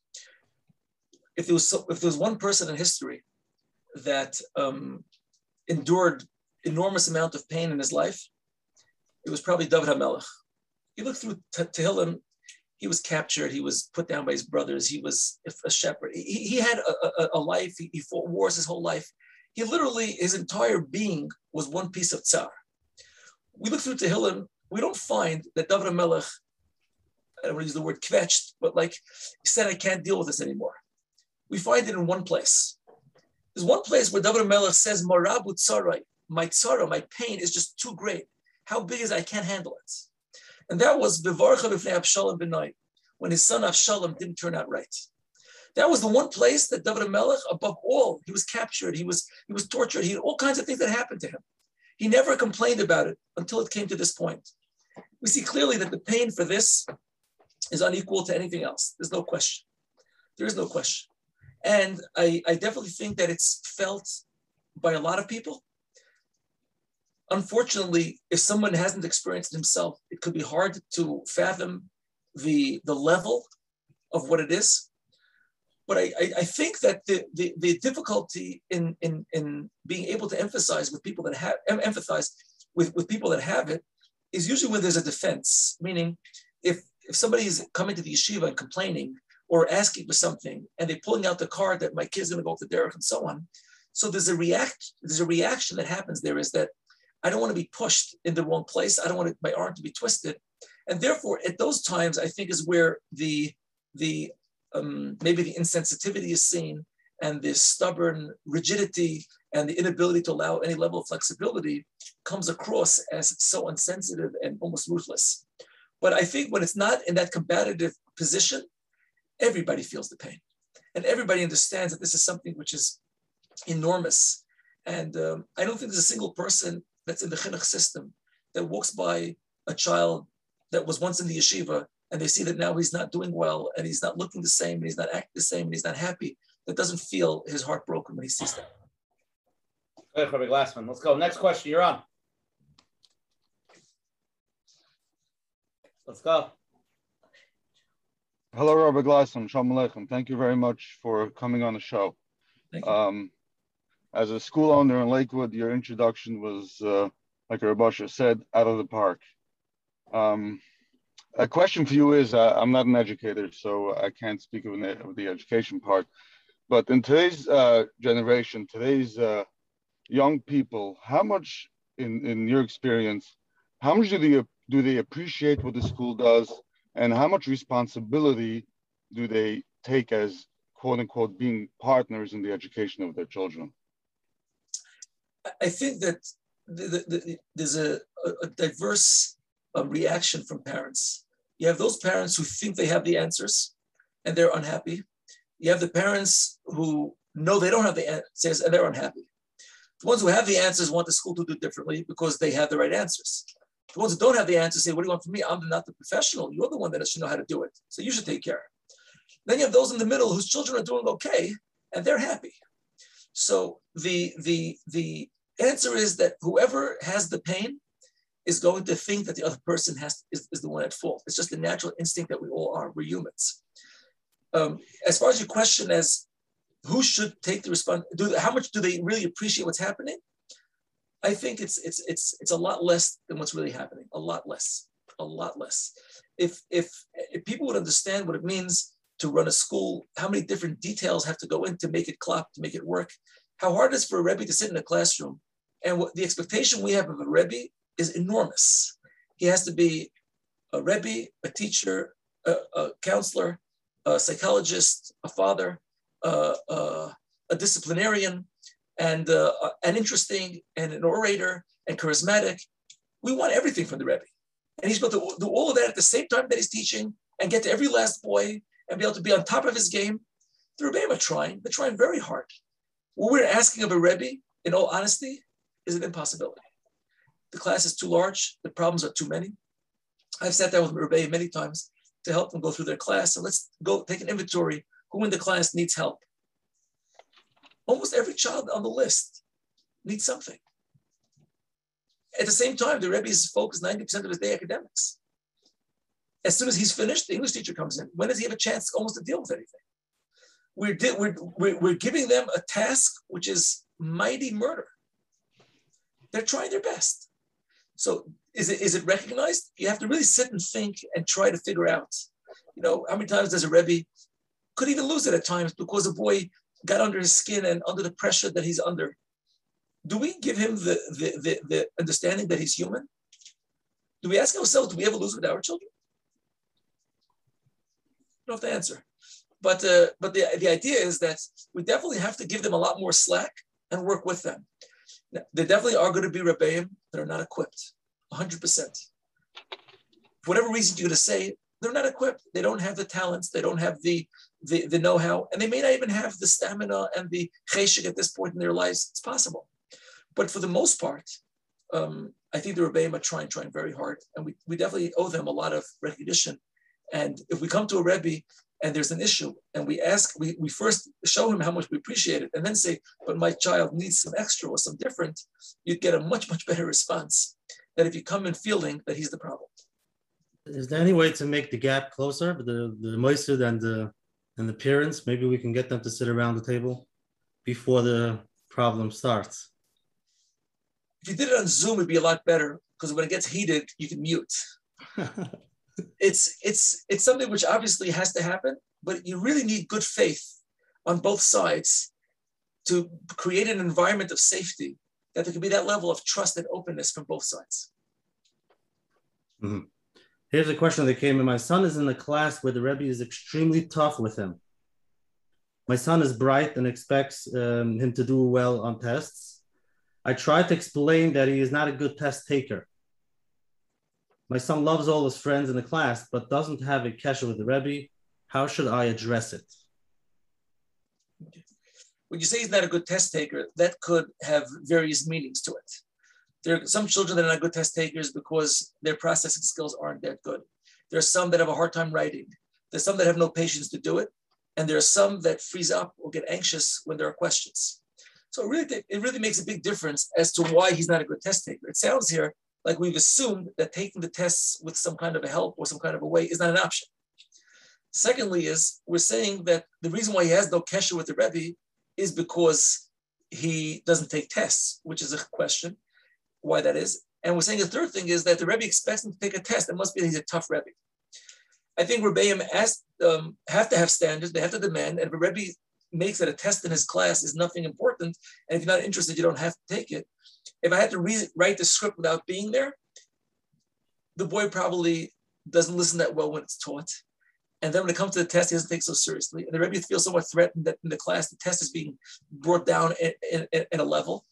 If there was, so, if there was one person in history that um, endured enormous amount of pain in his life, it was probably David HaMelech. You look through Tehillim, he was captured, he was put down by his brothers, he was a shepherd. He, he had a, a, a life, he, he, fought wars his whole life. He literally, his entire being was one piece of tsar. We look through Tehillim, we don't find that David HaMelech I don't want to use the word kvetched, but like he said, I can't deal with this anymore. We find it in one place. There's one place where David Melech says, Marabu my tsara, my pain is just too great. How big is it? I can't handle it. And that was Vivarcha B'fnei Abshalom B'nai, when his son Abshalom didn't turn out right. That was the one place that David Melech, above all, he was captured, he was, he was tortured, he had all kinds of things that happened to him. He never complained about it until it came to this point. We see clearly that the pain for this is unequal to anything else. There's no question. There is no question. And I, I definitely think that it's felt by a lot of people. Unfortunately, if someone hasn't experienced it himself, it could be hard to fathom the, the level of what it is. But I, I, I think that the, the, the, difficulty in, in, in being able to emphasize with people that have empathize with, with people that have it is usually when there's a defense, meaning if if somebody is coming to the yeshiva and complaining or asking for something and they're pulling out the card that my kid's gonna go to Derek and so on. So there's a react, there's a reaction that happens there is that I don't want to be pushed in the wrong place. I don't want my arm to be twisted. And therefore, at those times, I think is where the the um, maybe the insensitivity is seen and the stubborn rigidity and the inability to allow any level of flexibility comes across as so insensitive and almost ruthless. But I think when it's not in that combative position, everybody feels the pain. And everybody understands that this is something which is enormous. And um, I don't think there's a single person that's in the chinuch system that walks by a child that was once in the yeshiva and they see that now he's not doing well and he's not looking the same and he's not acting the same and he's not happy, that doesn't feel his heart broken when he sees that. Good, Rabbi Glassman. Let's go. Next question. You're on. Let's go. Hello, Rabbi Glassman. Shalom Aleichem. Thank you very much for coming on the show. Um, as a school owner in Lakewood, your introduction was, uh, like Rav Usher said, out of the park. Um, a question for you is, uh, I'm not an educator, so I can't speak of, an, of the education part, but in today's uh, generation, today's uh, young people, how much, in, in your experience, how much do they do they appreciate what the school does And how much responsibility do they take as quote unquote being partners in the education of their children? I think that the, the, the, there's a, a diverse um, reaction from parents. You have those parents who think they have the answers and they're unhappy. You have the parents who know they don't have the answers and they're unhappy. The ones who have the answers want the school to do differently because they have the right answers. The ones that don't have the answers say, What do you want from me? I'm not the professional. You're the one that should know how to do it. So you should take care. Then you have those in the middle whose children are doing okay and they're happy. So the the the answer is that whoever has the pain is going to think that the other person has is, is the one at fault. It's just the natural instinct that we all are. We're humans. Um, as far as your question as who should take the response, do how much do they really appreciate what's happening? I think it's it's it's it's a lot less than what's really happening. A lot less. A lot less. If if if people would understand what it means to run a school, how many different details have to go in to make it clap, to make it work, how hard it is for a Rebbe to sit in a classroom. And what the expectation we have of a Rebbe is enormous. He has to be a Rebbe, a teacher, a, a counselor, a psychologist, a father, a disciplinarian, and uh, an interesting and an orator and charismatic. We want everything from the Rebbe. And he's supposed to do all of that at the same time that he's teaching and get to every last boy and be able to be on top of his game. The Rebbeim are trying. They're trying very hard. What we're asking of a Rebbe, in all honesty, is an impossibility. The class is too large. The problems are too many. I've sat down with Rebbe many times to help them go through their class. And let's go take an inventory. Who in the class needs help? Almost every child on the list needs something. At the same time, the Rebbe is focused 90% of his day academics. As soon as he's finished, the English teacher comes in. When does he have a chance almost to deal with anything? We're, we're, we're, we're giving them a task which is mighty murder. They're trying their best. So is it, is it recognized? You have to really sit and think and try to figure out, you know, how many times does a Rebbe could even lose it at times because a boy got under his skin and under the pressure that he's under. Do we give him the, the, the, the understanding that he's human? Do we ask ourselves, do we ever lose with our children? don't have to answer. But, uh, but the, the idea is that we definitely have to give them a lot more slack and work with them. Now, there definitely are going to be rebbeim that are not equipped, 100%. For whatever reason you're going to say, they're not equipped. They don't have the talents. They don't have the, the, the know-how. And they may not even have the stamina and the cheshik at this point in their lives. It's possible. But for the most part, um, I think the rebbeim are trying, trying very hard. And we, we definitely owe them a lot of recognition and if we come to a Rebbe and there's an issue and we ask, we, we first show him how much we appreciate it and then say, but my child needs some extra or some different, you'd get a much, much better response than if you come in feeling that he's the problem. Is there any way to make the gap closer, the, the Moisud and the, and the parents? Maybe we can get them to sit around the table before the problem starts. If you did it on Zoom, it'd be a lot better because when it gets heated, you can mute. it's it's it's something which obviously has to happen, but you really need good faith on both sides to create an environment of safety that there can be that level of trust and openness from both sides. Mm-hmm. Here's a question that came in. My son is in a class where the Rebbe is extremely tough with him. My son is bright and expects um, him to do well on tests. I try to explain that he is not a good test taker. My son loves all his friends in the class, but doesn't have a kesher with the Rebbe. How should I address it? When you say he's not a good test taker, that could have various meanings to it. There are some children that are not good test takers because their processing skills aren't that good. There are some that have a hard time writing. There's some that have no patience to do it. And there are some that freeze up or get anxious when there are questions. So it really, it really makes a big difference as to why he's not a good test taker. It sounds here like we've assumed that taking the tests with some kind of a help or some kind of a way is not an option. Secondly, is we're saying that the reason why he has no kesher with the Rebbe is because he doesn't take tests, which is a question why that is. And we're saying the third thing is that the Rebbe expects him to take a test. It must be that he's a tough Rebbe. I think Rebbeim um, have to have standards. They have to demand. And if a Rebbe makes that a test in his class is nothing important, and if you're not interested, you don't have to take it. If I had to re- write the script without being there, the boy probably doesn't listen that well when it's taught. And then when it comes to the test, he doesn't take so seriously. And the Rebbe feels somewhat threatened that in the class, the test is being brought down in a level.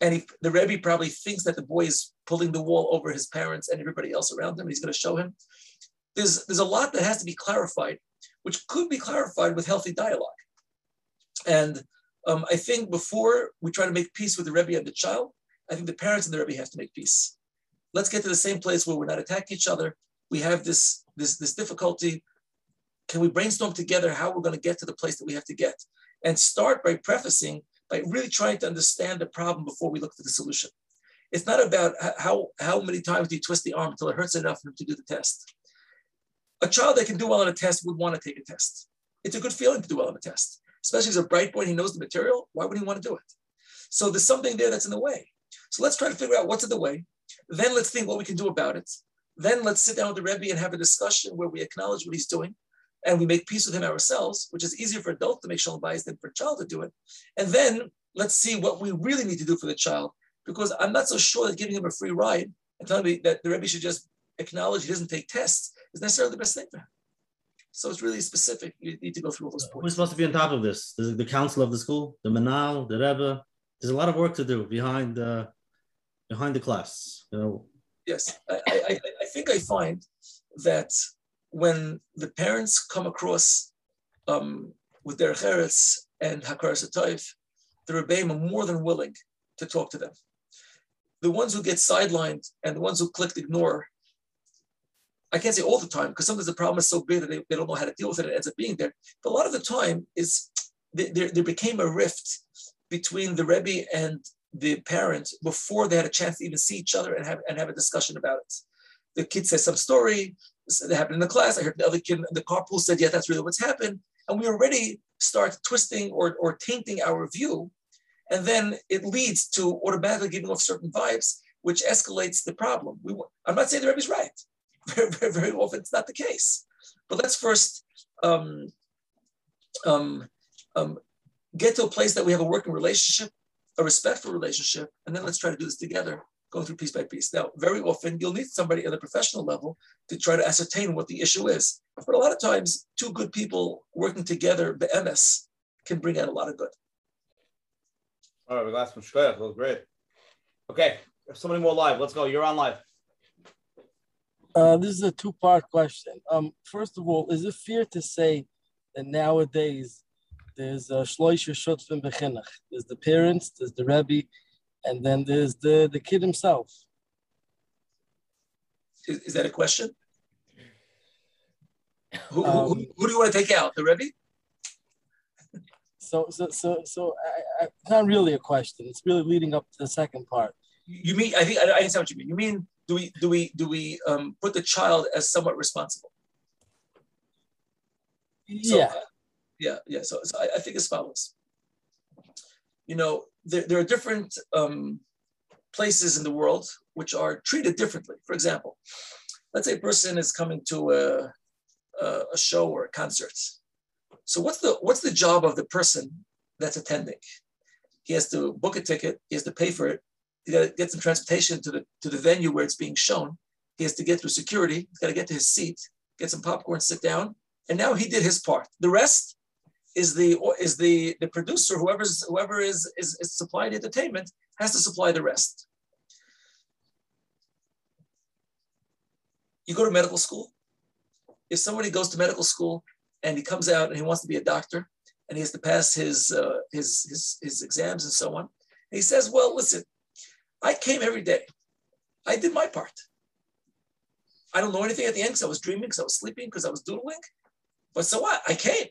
And he, the Rebbe probably thinks that the boy is pulling the wall over his parents and everybody else around him. He's going to show him. There's, there's a lot that has to be clarified, which could be clarified with healthy dialogue. And um, I think before we try to make peace with the Rebbe and the child, I think the parents and the Rebbe have to make peace. Let's get to the same place where we're not attacking each other. We have this, this, this difficulty. Can we brainstorm together how we're going to get to the place that we have to get? And start by prefacing, by really trying to understand the problem before we look for the solution. It's not about how, how many times do you twist the arm until it hurts enough for him to do the test. A child that can do well on a test would want to take a test. It's a good feeling to do well on a test, especially as a bright boy, he knows the material. Why would he want to do it? So there's something there that's in the way. So let's try to figure out what's in the way. Then let's think what we can do about it. Then let's sit down with the Rebbe and have a discussion where we acknowledge what he's doing and we make peace with him ourselves, which is easier for adults to make shalom bayis than for a child to do it. And then let's see what we really need to do for the child, because I'm not so sure that giving him a free ride and telling me that the Rebbe should just acknowledge he doesn't take tests is necessarily the best thing for him. So it's really specific. You need to go through all those points. Who's supposed to be on top of this? The, the council of the school, the Menahel, the rebbe. There's a lot of work to do behind the behind the class. You know. Yes, I, I, I think I find that when the parents come across um, with their cheretz and hakaras hatayif, the rebbeim are more than willing to talk to them. The ones who get sidelined and the ones who clicked ignore, I can't say all the time because sometimes the problem is so big that they, they don't know how to deal with it. And it ends up being there. But a lot of the time is there, there became a rift between the rebbe and the parent before they had a chance to even see each other and have, and have a discussion about it. The kid says some story that happened in the class. I heard the other kid in the carpool said, yeah, that's really what's happened. And we already start twisting or, or tainting our view. And then it leads to automatically giving off certain vibes, which escalates the problem. We, I'm not saying the Rebbe's right. Very, very, very often it's not the case. But let's first um, um, um, get to a place that we have a working relationship a respectful relationship, and then let's try to do this together, go through piece by piece. Now, very often you'll need somebody at a professional level to try to ascertain what the issue is. But a lot of times, two good people working together, the MS, can bring out a lot of good. All right, we got some shkoyach. That was great. Okay, there's somebody more live. Let's go. You're on live. Uh, this is a two-part question. Um, first of all, is it fair to say that nowadays there's a shloisha shutfim bechinach. There's the parents, there's the rebbe, and then there's the, the kid himself. Is, is that a question? Who, um, who, who, do you want to take out? The rebbe? So, so, so, so I, I, it's not really a question. It's really leading up to the second part. You mean? I think I, I understand what you mean. You mean do we do we do we um, put the child as somewhat responsible? So, yeah yeah, yeah. So, so I, I, think as follows. You know, there, there are different um, places in the world which are treated differently. For example, let's say a person is coming to a, a, a show or a concert. So what's the what's the job of the person that's attending? He has to book a ticket. He has to pay for it. He got to get some transportation to the to the venue where it's being shown. He has to get through security. He's got to get to his seat, get some popcorn, sit down, and now he did his part. The rest is the is the the producer whoever's whoever is, is is supplying entertainment has to supply the rest. You go to medical school. If somebody goes to medical school and he comes out and he wants to be a doctor and he has to pass his uh, his, his his exams and so on he says well listen i came every day. I did my part. I don't know anything at the end because i was dreaming because i was sleeping because i was doodling but so what? I came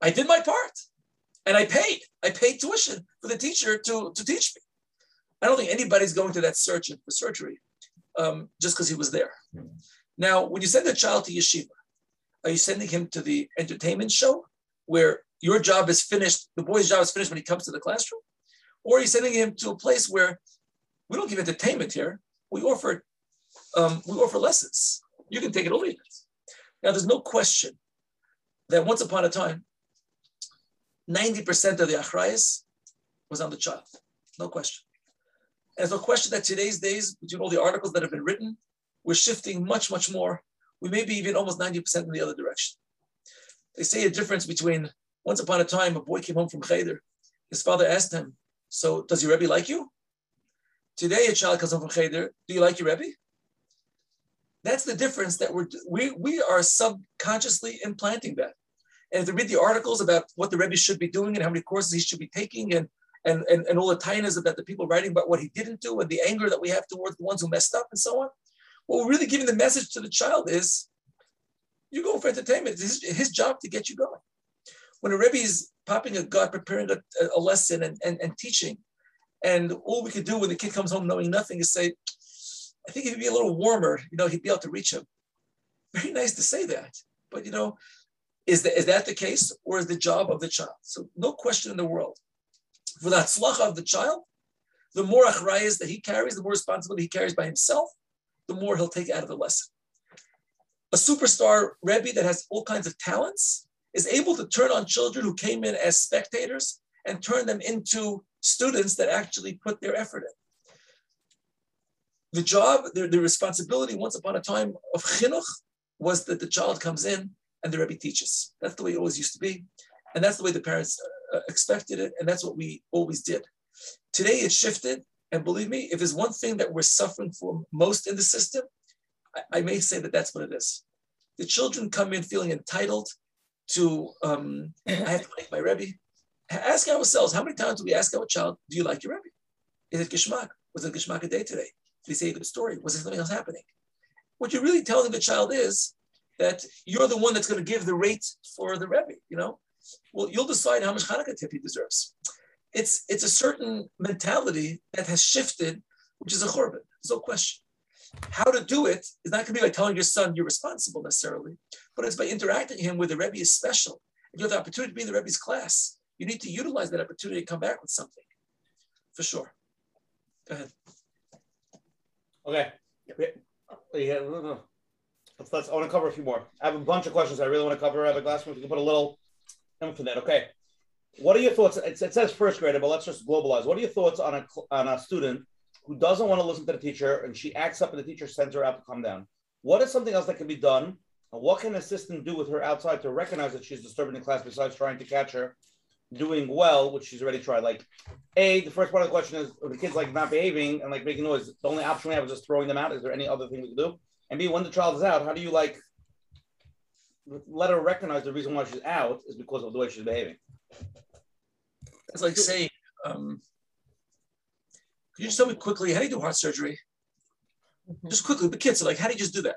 I did my part and I paid. I paid tuition for the teacher to, to teach me. I don't think anybody's going to that surgeon for surgery um, just because he was there. Now, when you send a child to yeshiva, are you sending him to the entertainment show where your job is finished, the boy's job is finished when he comes to the classroom? Or are you sending him to a place where we don't give entertainment here, we offer, um, we offer lessons. You can take it or leave it. Now, there's no question that once upon a time, 90% of the achrayas was on the child. No question. And there's no question that today's days, between all the articles that have been written, we're shifting much, much more we may be even almost 90% in the other direction. They say a difference between once upon a time, a boy came home from Cheder. His father asked him, So does your Rebbe like you? Today, a child comes home from Cheder. Do you like your Rebbe? That's the difference that we're, we, we are subconsciously implanting that. And you read the articles about what the Rebbe should be doing and how many courses he should be taking and, and, and, and all the tainas about the people writing about what he didn't do and the anger that we have towards the ones who messed up and so on, what we're really giving the message to the child is, you go for entertainment. It's his, his job to get you going. When a Rebbe is popping a gut, preparing a, a lesson and, and, and teaching, and all we could do when the kid comes home knowing nothing is say, I think he'd be a little warmer, you know, he'd be able to reach him. Very nice to say that. But, you know, is, the, is that the case or is the job of the child? So no question in the world. For the tzlacha of the child, the more achrayas that he carries, the more responsibility he carries by himself, the more he'll take out of the lesson. A superstar Rebbe that has all kinds of talents is able to turn on children who came in as spectators and turn them into students that actually put their effort in. The job, the, the responsibility once upon a time of chinuch was that the child comes in and the Rebbe teaches. That's the way it always used to be. And that's the way the parents uh, expected it. And that's what we always did. Today it shifted. And believe me, if there's one thing that we're suffering from most in the system, I, I may say that that's what it is. The children come in feeling entitled to, um, I have to like my Rebbe. Ask ourselves, how many times do we ask our child, do you like your Rebbe? Is it Gishmak? Was it Gishmak a day today? Did he say a good story? Was there something else happening? What you're really telling the child is that you're the one that's going to give the rate for the Rebbe, you know? Well, you'll decide how much Hanukkah tip he deserves. It's, it's a certain mentality that has shifted, which is a churban. There's no question. How to do it is not going to be by telling your son you're responsible necessarily, but it's by interacting him with the Rebbe is special. If you have the opportunity to be in the Rebbe's class, you need to utilize that opportunity to come back with something, for sure. Go ahead. Okay. Yeah, no. Let's, let's, I want to cover a few more. I have a bunch of questions I really want to cover. I have a glass one. You can put a little infinite. Okay. What are your thoughts? It, it says first grader, but let's just globalize. What are your thoughts on a on a student who doesn't want to listen to the teacher and she acts up and the teacher sends her out to come down? What is something else that can be done? And what can an assistant do with her outside to recognize that she's disturbing the class besides trying to catch her doing well, which she's already tried? Like, A, the first part of the question is the kid's like not behaving and like making noise. The only option we have is just throwing them out. Is there any other thing we can do? And B, when the child is out, how do you like let her recognize the reason why she's out is because of the way she's behaving? It's like saying, um, could you just tell me quickly, how do you do heart surgery? Mm-hmm. Just quickly, the kids are like, how do you just do that?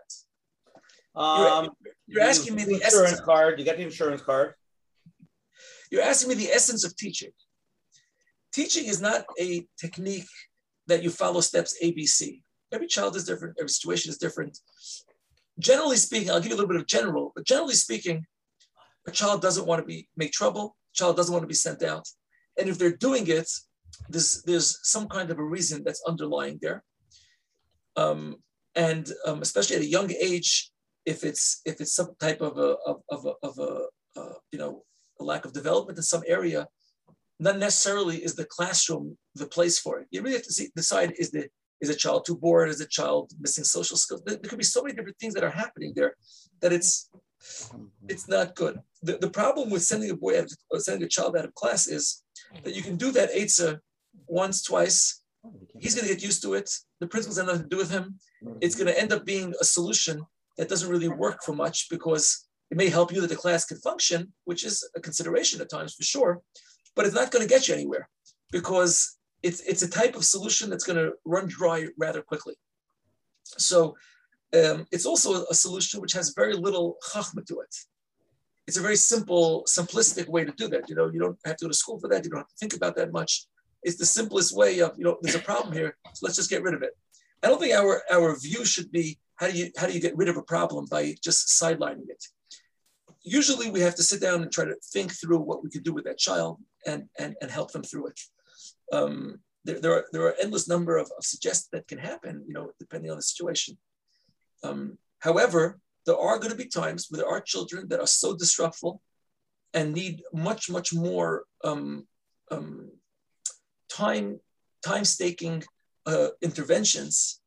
Um, you're, you're asking me the insurance essence card. You get the insurance card. You're asking me the essence of teaching. Teaching is not a technique that you follow steps ABC. Every child is different. Every situation is different. Generally speaking, I'll give you a little bit of general, but generally speaking, a child doesn't want to be make trouble. A child doesn't want to be sent out, and if they're doing it, there's there's some kind of a reason that's underlying there. Um, and um, especially at a young age, if it's if it's some type of a of, of a, of a uh, you know a lack of development in some area, not necessarily is the classroom the place for it. You really have to see, decide is the is a child too bored? Is a child missing social skills? There, could be so many different things that are happening there that it's it's not good. The, the problem with sending a boy out of, sending a child out of class is that you can do that eitzah once, twice. He's going to get used to it. The principal's have nothing to do with him. It's going to end up being a solution that doesn't really work for much because it may help you that the class can function, which is a consideration at times for sure, but it's not going to get you anywhere because it's, it's a type of solution that's going to run dry rather quickly. So um, it's also a solution which has very little chachma to it. It's a very simple, simplistic way to do that. You know, you don't have to go to school for that. You don't have to think about that much. It's the simplest way of, you know, there's a problem here, so let's just get rid of it. I don't think our, our view should be how do you how do you get rid of a problem by just sidelining it. Usually we have to sit down and try to think through what we could do with that child and, and, and help them through it um, there, there, are, there are endless number of, of suggestions that can happen, you know, depending on the situation. Um, however, there are going to be times where there are children that are so disruptful and need much, much more um, um, time, time staking uh, interventions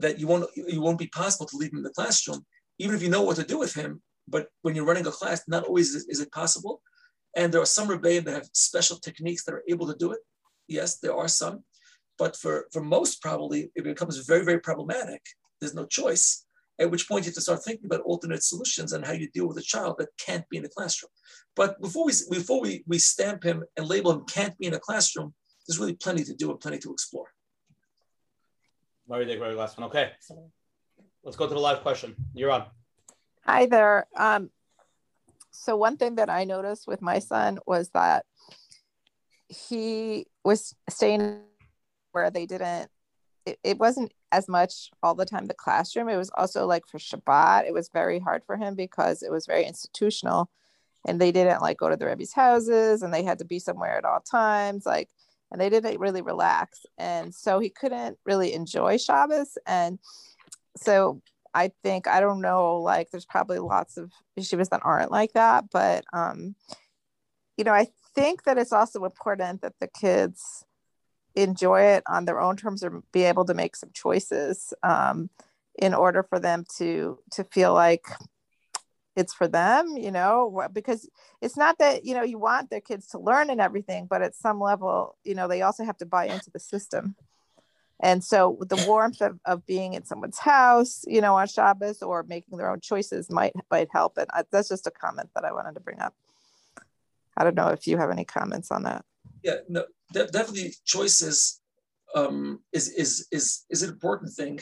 that you won't, you won't be possible to leave him in the classroom. even if you know what to do with him, but when you're running a class, not always is, is it possible. And there are some rebbeim that have special techniques that are able to do it. Yes, there are some, but for, for most probably, it becomes very, very problematic. There's no choice. At which point you have to start thinking about alternate solutions and how you deal with a child that can't be in the classroom. But before we before we, we stamp him and label him can't be in a classroom, there's really plenty to do and plenty to explore. Very good, very last one. Okay. Let's go to the live question. You're on. Hi there. Um, so one thing that I noticed with my son was that he was staying where they didn't it, it wasn't as much all the time the classroom. It was also like for shabbat it was very hard for him because it was very institutional and they didn't like go to the rebbe's houses and they had to be somewhere at all times like and they didn't really relax. And so he couldn't really enjoy shabbos. And so I think I don't know, like there's probably lots of yeshivas that aren't like that, but um, you know, I think that it's also important that the kids enjoy it on their own terms or be able to make some choices um, in order for them to to feel like it's for them you know because it's not that you know you want their kids to learn and everything but at some level you know they also have to buy into the system and so the warmth of, of being in someone's house, you know, on Shabbos or making their own choices might might help. And I, that's just a comment that I wanted to bring up. I don't know if you have any comments on that. Yeah, no, de- definitely choices um, is is is is an important thing.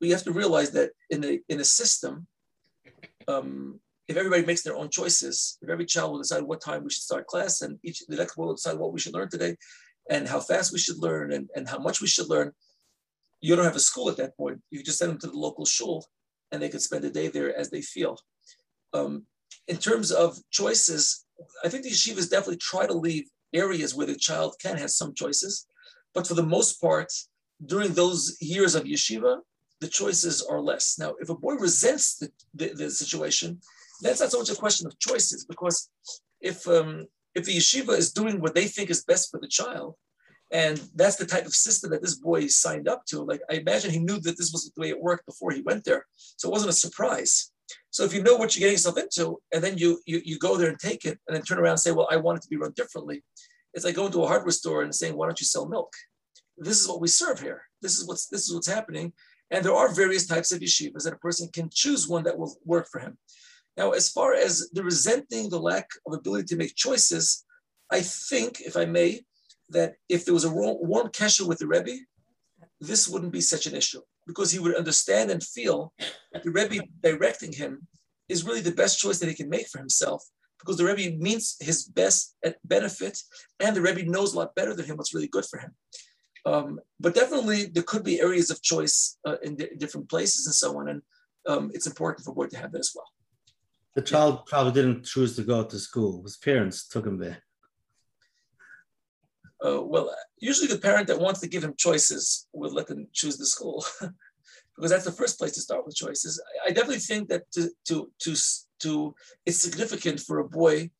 We have to realize that in a in a system, um, if everybody makes their own choices, if every child will decide what time we should start class, and each the next one will decide what we should learn today, and how fast we should learn and, and how much we should learn. You don't have a school at that point. You just send them to the local shul and they could spend a day there as they feel. Um, in terms of choices, I think the yeshivas definitely try to leave areas where the child can have some choices. But for the most part, during those years of yeshiva, the choices are less. Now, if a boy resents the, the, the situation, that's not so much a question of choices, because if um, if the yeshiva is doing what they think is best for the child, and that's the type of system that this boy signed up to. Like I imagine he knew that this was the way it worked before he went there, so it wasn't a surprise. So if you know what you're getting yourself into, and then you you, you go there and take it, and then turn around and say, "Well, I want it to be run differently," it's like going to a hardware store and saying, "Why don't you sell milk?" This is what we serve here. This is what's this is what's happening, and there are various types of yeshivas that a person can choose one that will work for him. Now, as far as the resenting the lack of ability to make choices, I think, if I may, that if there was a warm kesher with the Rebbe, this wouldn't be such an issue because he would understand and feel that the Rebbe directing him is really the best choice that he can make for himself because the Rebbe means his best benefit and the Rebbe knows a lot better than him what's really good for him. Um, but definitely there could be areas of choice uh, in different places and so on. And um, it's important for boy to have that as well. The child probably didn't choose to go to school. His parents took him there. Uh, well, usually the parent that wants to give him choices would let them choose the school, because that's the first place to start with choices. I, I definitely think that to to to to it's significant for a boy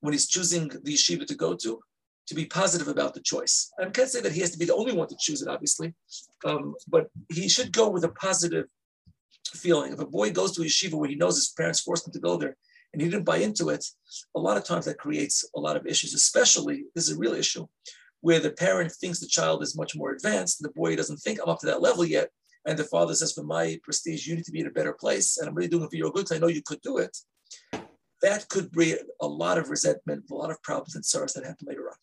when he's choosing the yeshiva to go to to be positive about the choice. I can't say that he has to be the only one to choose it, obviously, um, but he should go with a positive feeling. If a boy goes to a yeshiva where he knows his parents forced him to go there and he didn't buy into it, a lot of times that creates a lot of issues, especially this is a real issue where the parent thinks the child is much more advanced, the boy doesn't think I'm up to that level yet. And the father says, for my prestige, you need to be in a better place. And I'm really doing it for your good because I know you could do it. That could bring a lot of resentment, a lot of problems and sorrows that happen later on.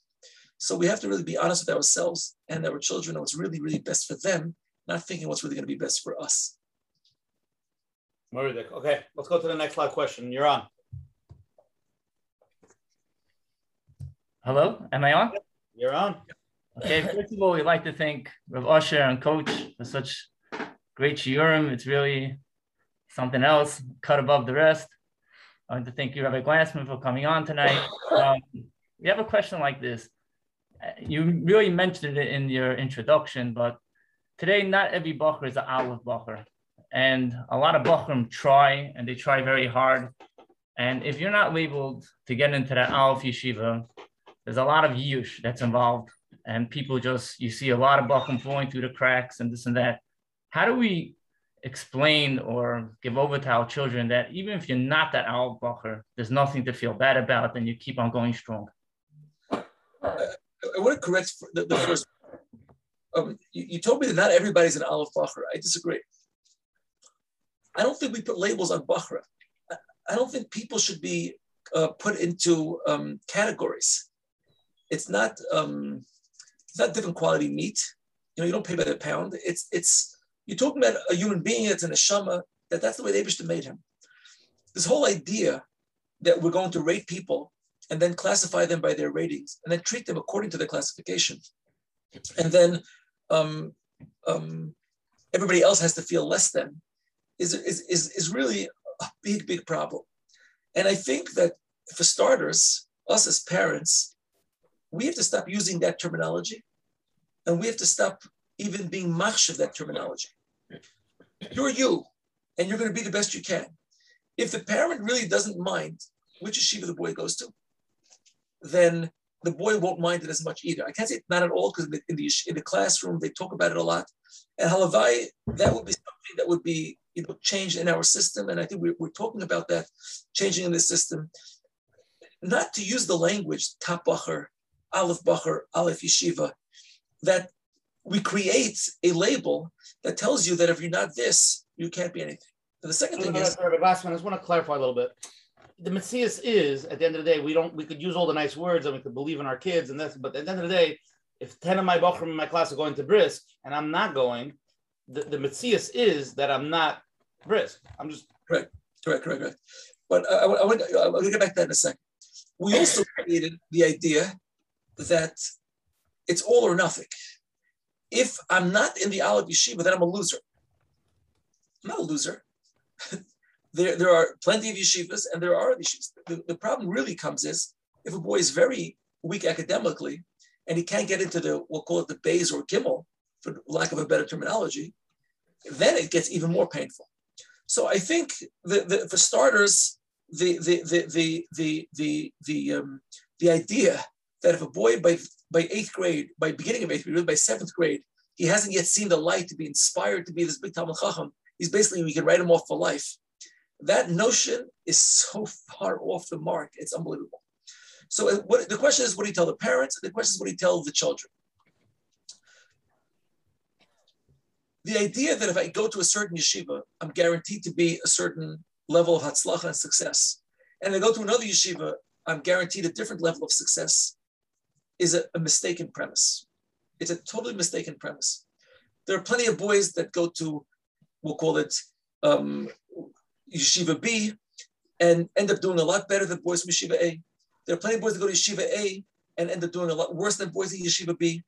So we have to really be honest with ourselves and our children and what's really, really best for them, not thinking what's really going to be best for us. Okay, let's go to the next live question. You're on. Hello, am I on? You're on. Okay, first of all, we'd like to thank Rav Usher and Coach for such great shiurim. It's really something else, cut above the rest. I want to thank you, Rabbi Glassman, for coming on tonight. Um, we have a question like this. You really mentioned it in your introduction, but today not every bacher is an aleph bacher. And a lot of Bachram try and they try very hard. And if you're not labeled to get into that Aleph Yeshiva, there's a lot of yush that's involved. And people just, you see a lot of Bachram flowing through the cracks and this and that. How do we explain or give over to our children that even if you're not that Al Bacher, there's nothing to feel bad about, and you keep on going strong. I, I want to correct the, the first. Um, you, you, told me that not everybody's an Aleph Bacher. I disagree. I don't think we put labels on Bachra. I, I don't think people should be uh, put into um, categories. It's not um, it's not different quality meat. You know, you don't pay by the pound. It's it's you're talking about a human being that's an neshama, that that's the way the Abishta made him. This whole idea that we're going to rate people and then classify them by their ratings and then treat them according to their classification. And then um, um, everybody else has to feel less than is, is, is, is really a big, big problem. And I think that for starters, us as parents, we have to stop using that terminology and we have to stop even being of that terminology. You're you, and you're going to be the best you can. If the parent really doesn't mind which yeshiva the boy goes to, then the boy won't mind it as much either. I can't say not at all because in, in the classroom they talk about it a lot. And halavai, that would be something that would be you know changed in our system. And I think we're, we're talking about that changing in the system. Not to use the language tapacher, aleph bacher, aleph yeshiva, that we create a label that tells you that if you're not this, you can't be anything. And the second thing is, last one. I just want to clarify a little bit. The metzius is at the end of the day, we don't. We could use all the nice words and we could believe in our kids and this, but at the end of the day, if ten of my bachrim in my class are going to Brisk and I'm not going, the, the metzius is that I'm not Brisk. I'm just correct, correct, correct, correct. But I, I, I want I want to get back to that in a second. We also created the idea that it's all or nothing if I'm not in the Aleph Yeshiva, then I'm a loser. I'm not a loser. there, there are plenty of yeshivas and there are yeshivas. The, the problem really comes is if a boy is very weak academically and he can't get into the, we'll call it the Beis or Gimel, for lack of a better terminology, then it gets even more painful. So I think the, the, for starters, the the the the the the the, um, the idea that if a boy by by eighth grade, by beginning of eighth grade, by seventh grade, he hasn't yet seen the light to be inspired to be this big Talmud Chacham. He's basically, we can write him off for life. That notion is so far off the mark. It's unbelievable. So uh, what, the question is, what do you tell the parents? The question is, what do you tell the children? The idea that if I go to a certain yeshiva, I'm guaranteed to be a certain level of hatzlacha and success. And I go to another yeshiva, I'm guaranteed a different level of success is a, a mistaken premise. It's a totally mistaken premise. There are plenty of boys that go to, we'll call it um, Yeshiva B, and end up doing a lot better than boys from Yeshiva A. There are plenty of boys that go to Yeshiva A and end up doing a lot worse than boys in Yeshiva B.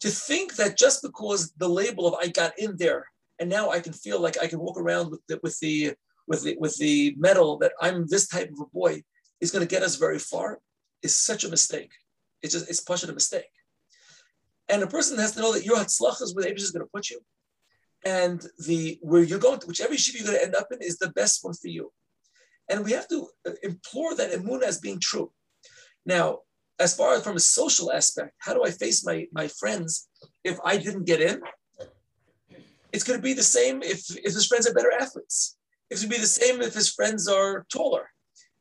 To think that just because the label of I got in there and now I can feel like I can walk around with the, with the with the with the medal that I'm this type of a boy is going to get us very far is such a mistake. It's just it's pushing a mistake. And a person has to know that your hatzlach is where the is going to put you. And the where you're going to, whichever yeshiva you're going to end up in is the best one for you. And we have to uh, implore that emunah as being true. Now, as far as from a social aspect, how do I face my, my friends if I didn't get in? It's going to be the same if, if his friends are better athletes. It's going to be the same if his friends are taller.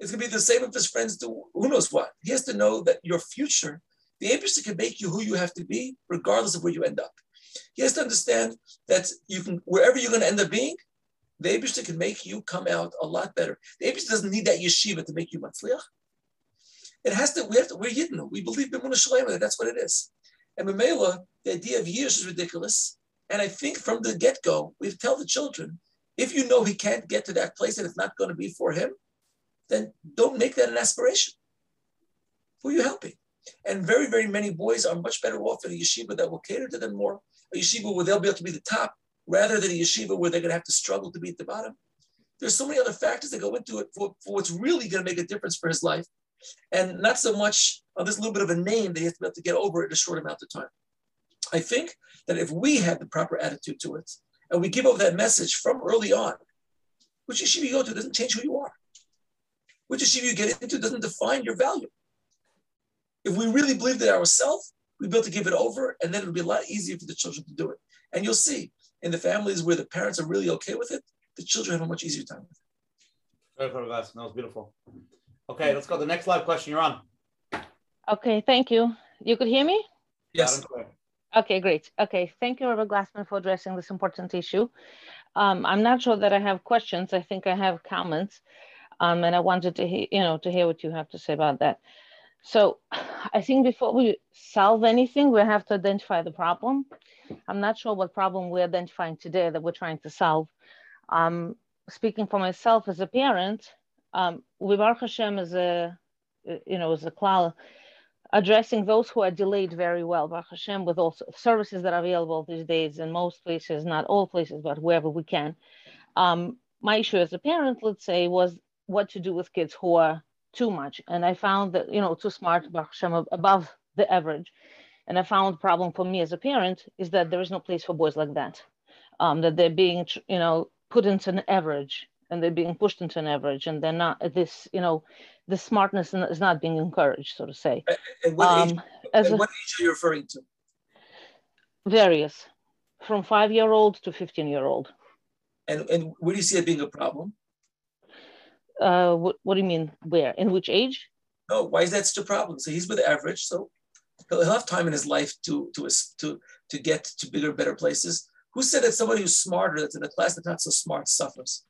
It's going to be the same if his friends do who knows what. He has to know that your future, the Abishta can make you who you have to be, regardless of where you end up. He has to understand that you can, wherever you're going to end up being, the Abishta can make you come out a lot better. The Abishta doesn't need that yeshiva to make you matzliach. It has to, we have to, we're Yidden. We believe Bimuna Shalema, that's what it is. And Mamela, the idea of years is ridiculous. And I think from the get go, we tell the children if you know he can't get to that place and it's not going to be for him, then don't make that an aspiration. Who are you helping? And very, very many boys are much better off in a yeshiva that will cater to them more, a yeshiva where they'll be able to be the top, rather than a yeshiva where they're going to have to struggle to be at the bottom. There's so many other factors that go into it for, for what's really going to make a difference for his life. And not so much uh, on this little bit of a name that he has to be able to get over in a short amount of time. I think that if we have the proper attitude to it, and we give over that message from early on, which yeshiva you go to doesn't change who you are. Which yeshiva you get into doesn't define your value. If we really believed it ourselves, we'd be able to give it over, and then it'll be a lot easier for the children to do it. And you'll see, in the families where the parents are really okay with it, the children have a much easier time with it. Very clever, guys. That was beautiful. Okay, let's go. To the next live question. You're on. Okay, thank you. You could hear me? Yes. Okay, great. Okay, thank you, Rabbi Glassman, for addressing this important issue. Um, I'm not sure that I have questions. I think I have comments, um, and I wanted to hear, you know, to hear what you have to say about that. So, I think before we solve anything, we have to identify the problem. I'm not sure what problem we're identifying today that we're trying to solve. Um, speaking for myself as a parent, um, we Baruch Hashem as a, you know, as a klal, addressing those who are delayed very well, Baruch Hashem, with all services that are available these days in most places, not all places, but wherever we can. Um, my issue as a parent, let's say, was what to do with kids who are too much. And I found that, you know, too smart, above the average. And I found problem for me as a parent is that there is no place for boys like that, um, that they're being, you know, put into an average and they're being pushed into an average and they're not this, you know, the smartness is not being encouraged, so to say. And what, um, age, and a, what age are you referring to? Various, from five year old to 15 year old. And, and where do you see it being a problem? Uh, what, what do you mean? Where? In which age? No, why is that such a problem? So he's with the average, so he'll have time in his life to to to to get to bigger, better places. Who said that somebody who's smarter that's in a class that's not so smart suffers?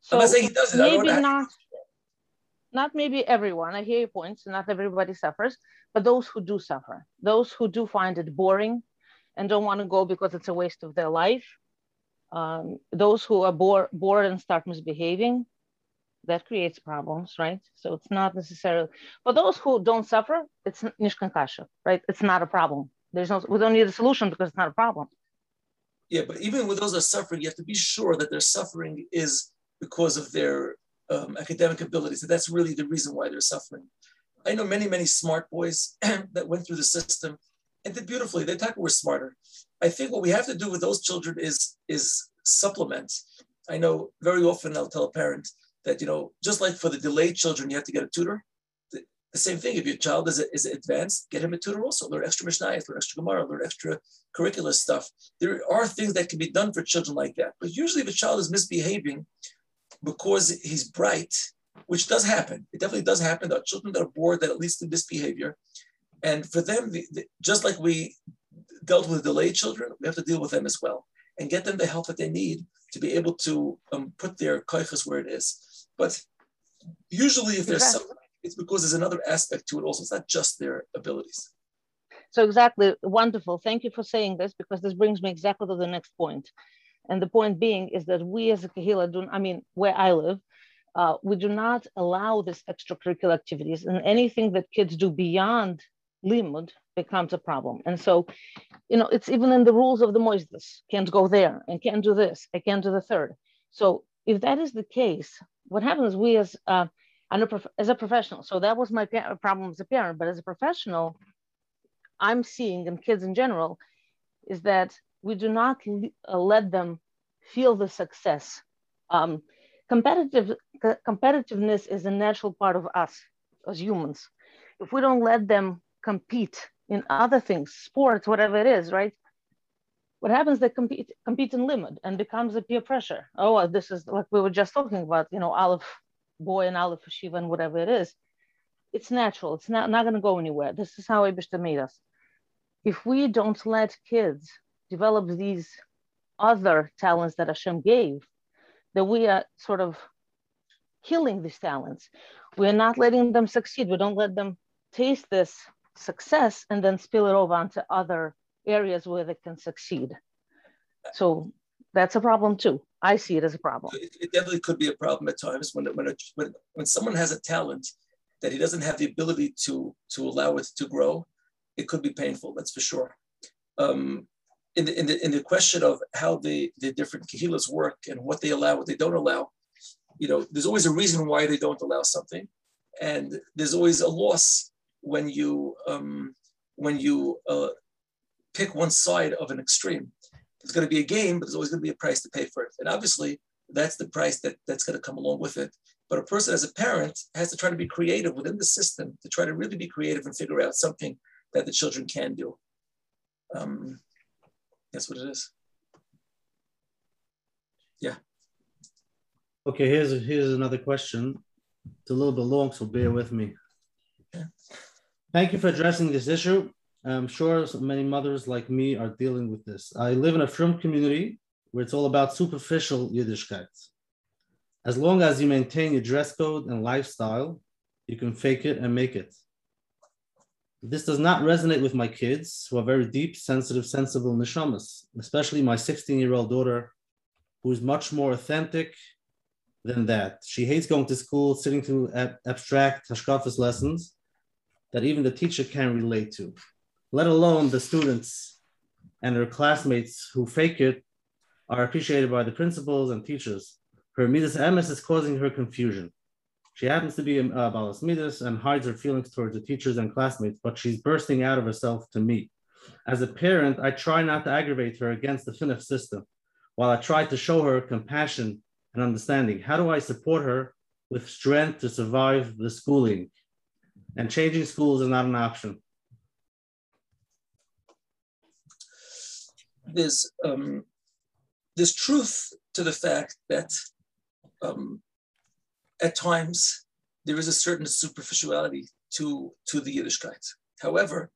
So I'm not saying he doesn't. Maybe not. Not maybe everyone. I hear your points. Not everybody suffers, but those who do suffer, those who do find it boring, and don't want to go because it's a waste of their life. Um, those who are bored, bored and start misbehaving, that creates problems, right? So it's not necessarily for those who don't suffer. It's nishkan kasha, right? It's not a problem. There's no. We don't need a solution because it's not a problem. Yeah, but even with those that are suffering, you have to be sure that their suffering is because of their um, academic abilities. That that's really the reason why they're suffering. I know many, many smart boys that went through the system and did beautifully. They thought we're smarter. I think what we have to do with those children is is supplement. I know very often I'll tell a parent, that, you know, just like for the delayed children, you have to get a tutor. The, the same thing, if your child is, is advanced, get him a tutor also. Learn extra Mishnayos, learn extra Gemara, learn extra curricular stuff. There are things that can be done for children like that. But usually if a child is misbehaving because he's bright, which does happen, it definitely does happen. There are children that are bored that at least in misbehavior. And for them, the, the, just like we dealt with delayed children, we have to deal with them as well and get them the help that they need to be able to um, put their koichas where it is. But usually, if there's exactly. something, it's because there's another aspect to it also. It's not just their abilities. So, exactly. Wonderful. Thank you for saying this because this brings me exactly to the next point. And the point being is that we as a Kahila do, I mean, where I live, uh, we do not allow this extracurricular activities and anything that kids do beyond limud becomes a problem. And so, you know, it's even in the rules of the moistus, can't go there and can't do this, I can't do the third. So if that is the case, what happens we as uh, as a professional so that was my problem as a parent but as a professional i'm seeing and kids in general is that we do not uh, let them feel the success. Um, competitive competitiveness is a natural part of us as humans. If we don't let them compete in other things sports whatever it is right what happens they compete compete in limud and becomes a peer pressure. Oh this is like we were just talking about you know aleph boy and aleph yeshiva and whatever it is. It's natural. It's not, not going to go anywhere. This is how Abishta made us if we don't let kids develop these other talents that Hashem gave that we are sort of killing these talents. We're not letting them succeed. We don't let them taste this success and then spill it over onto other areas where they can succeed. So that's a problem too. I see it as a problem. It, it definitely could be a problem at times when when, a, when when someone has a talent that he doesn't have the ability to to allow it to grow. It could be painful. That's for sure. Um, in the, in the in the question of how the the different kahilas work and what they allow, what they don't allow, you know, there's always a reason why they don't allow something, and there's always a loss when you um, when you uh, pick one side of an extreme. There's going to be a gain, but there's always going to be a price to pay for it. And obviously, that's the price that, that's going to come along with it. But a person as a parent has to try to be creative within the system to try to really be creative and figure out something that the children can do. Um, that's what it is. Yeah. Okay, here's here's another question. It's a little bit long, so bear with me. Yeah. Thank you for addressing this issue. I'm sure many mothers like me are dealing with this. I live in a frum community where it's all about superficial Yiddishkeit. As long as you maintain your dress code and lifestyle, you can fake it and make it. This does not resonate with my kids, who are very deep, sensitive, sensible neshamas, especially my 16 year old daughter, who is much more authentic than that. She hates going to school, sitting through ab- abstract hashkafas lessons that even the teacher can relate to, let alone the students and her classmates who fake it are appreciated by the principals and teachers. Her midas emes is causing her confusion. She happens to be a balas midas and hides her feelings towards the teachers and classmates, but she's bursting out of herself to me. As a parent, I try not to aggravate her against the Finnish system, while I try to show her compassion and understanding. How do I support her with strength to survive the schooling? And changing schools is not an option. There's um, there's truth to the fact that um, at times there is a certain superficiality to, to the Yiddishkeit. However,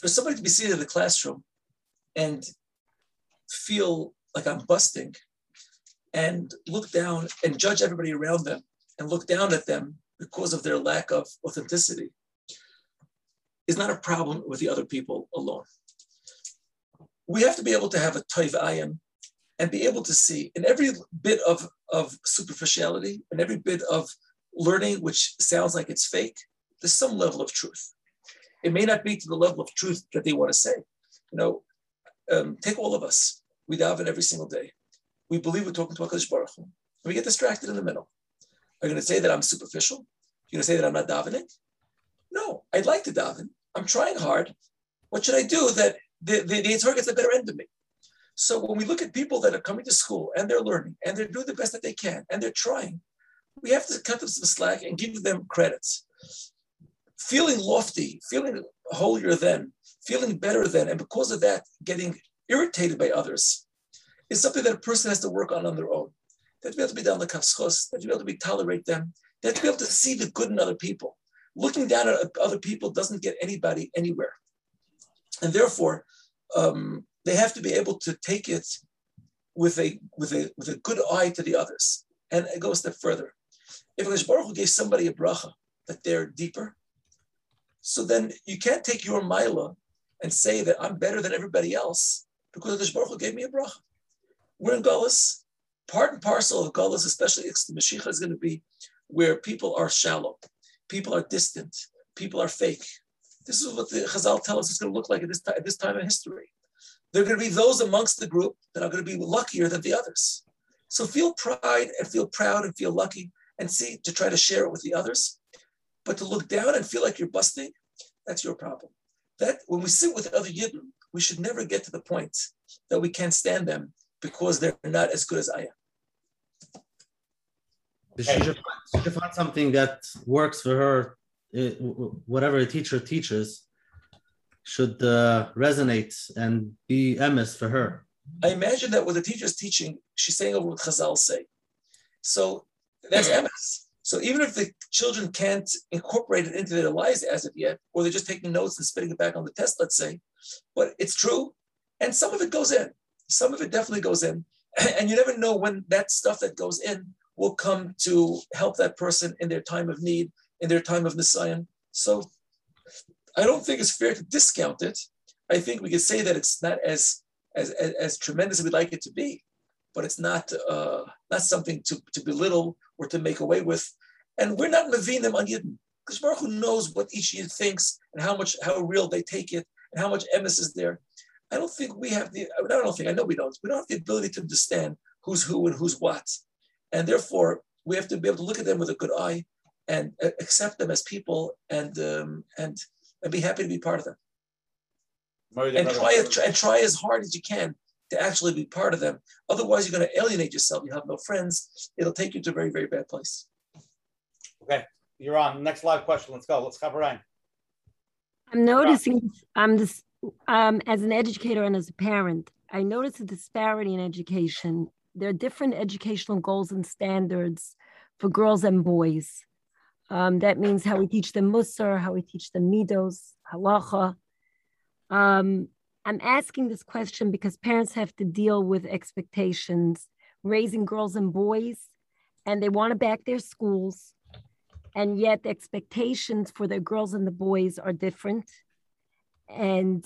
for somebody to be seated in the classroom and feel like I'm busting and look down and judge everybody around them and look down at them because of their lack of authenticity is not a problem with the other people alone. We have to be able to have a toiv ayim and be able to see in every bit of, of superficiality and every bit of learning which sounds like it's fake, there's some level of truth. It may not be to the level of truth that they want to say. You know, um, take all of us. We daven every single day. We believe we're talking to HaKadosh Baruch Hu. And we get distracted in the middle. Are you going to say that I'm superficial? You're going to say that I'm not davening? No, I'd like to daven. I'm trying hard. What should I do that the, the, the Yitzhar gets the better end of me? So when we look at people that are coming to school and they're learning and they're doing the best that they can and they're trying, we have to cut them some slack and give them credits. Feeling lofty, feeling holier than, feeling better than, and because of that, getting irritated by others is something that a person has to work on on their own. Have to be able to be down the kafskos, have to be able to be tolerate them, have to be able to see the good in other people. Looking down at other people doesn't get anybody anywhere. And therefore, um, they have to be able to take it with a with a with a good eye to the others. And goes a step further. If Hakadosh Baruch gave somebody a bracha that they're deeper, so then you can't take your mila and say that I'm better than everybody else because Hakadosh Baruch gave me a bracha. We're in Gullus. Part and parcel of Gullus, especially the Mashiach, is going to be where people are shallow, people are distant, people are fake. This is what the Chazal tell us it's going to look like at this, at this time in history. There are going to be those amongst the group that are going to be luckier than the others. So feel pride and feel proud and feel lucky and see to try to share it with the others. But to look down and feel like you're busting, that's your problem. That when we sit with other Yidden, we should never get to the point that we can't stand them because they're not as good as I am. She should, she should find something that works for her, eh, whatever a teacher teaches, should uh, resonate and be emes for her. I imagine that when the teacher is teaching, she's saying over what Chazal say. So that's emes. So even if the children can't incorporate it into their lives as of yet, or they're just taking notes and spitting it back on the test, let's say, but it's true, and some of it goes in. Some of it definitely goes in, and you never know when that stuff that goes in will come to help that person in their time of need, in their time of nisayan. So I don't think it's fair to discount it. I think we could say that it's not as as, as, as tremendous as we'd like it to be, but it's not uh, not something to, to belittle or to make away with. And we're not them on Yidden. Because Baruch Hu knows what each Yid thinks and how much how real they take it and how much emes is there. I don't think we have the I don't think I know we don't. We don't have the ability to understand who's who and who's what. And therefore we have to be able to look at them with a good eye and uh, accept them as people and um, and and be happy to be part of them. And try, and try as hard as you can to actually be part of them. Otherwise, you're going to alienate yourself. You have no friends. It'll take you to a very, very bad place. Okay, you're on. Next live question. Let's go. Let's cover Ryan. I'm noticing. I'm just um, as an educator and as a parent, I notice a disparity in education. There are different educational goals and standards for girls and boys. Um, that means how we teach them Musar, how we teach them Midos, Halacha. Um, I'm asking this question because parents have to deal with expectations, raising girls and boys, and they want to back their schools. And yet, the expectations for the girls and the boys are different. And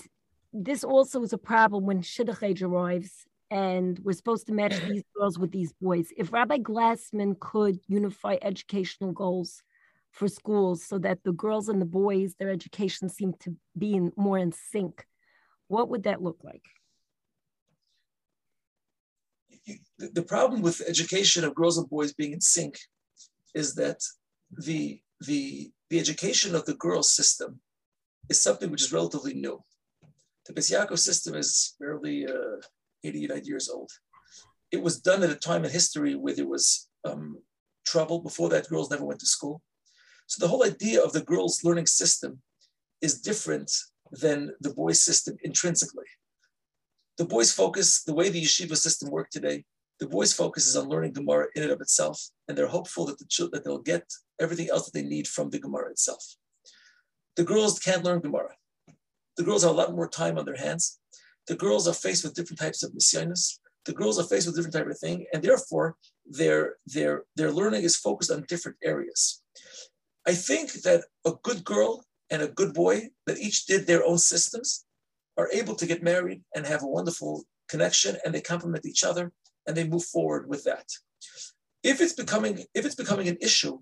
this also is a problem when Shidduch age arrives and we're supposed to match these girls with these boys. If Rabbi Glassman could unify educational goals for schools so that the girls and the boys, their education seem to be in, more in sync, what would that look like? The problem with education of girls and boys being in sync is that the, the, the education of the girls system is something which is relatively new. The Beis system is barely uh, 89 years old. It was done at a time in history where there was um, trouble. Before that, girls never went to school. So the whole idea of the girls' learning system is different than the boys' system intrinsically. The boys' focus, the way the yeshiva system worked today, the boys' focus is on learning Gemara in and of itself, and they're hopeful that the that they'll get everything else that they need from the Gemara itself. The girls can't learn Gemara. The girls have a lot more time on their hands. The girls are faced with different types of nisyanis. The girls are faced with different type of thing, and therefore their their their learning is focused on different areas. I think that a good girl and a good boy that each did their own systems are able to get married and have a wonderful connection and they complement each other and they move forward with that. If it's becoming if it's becoming an issue,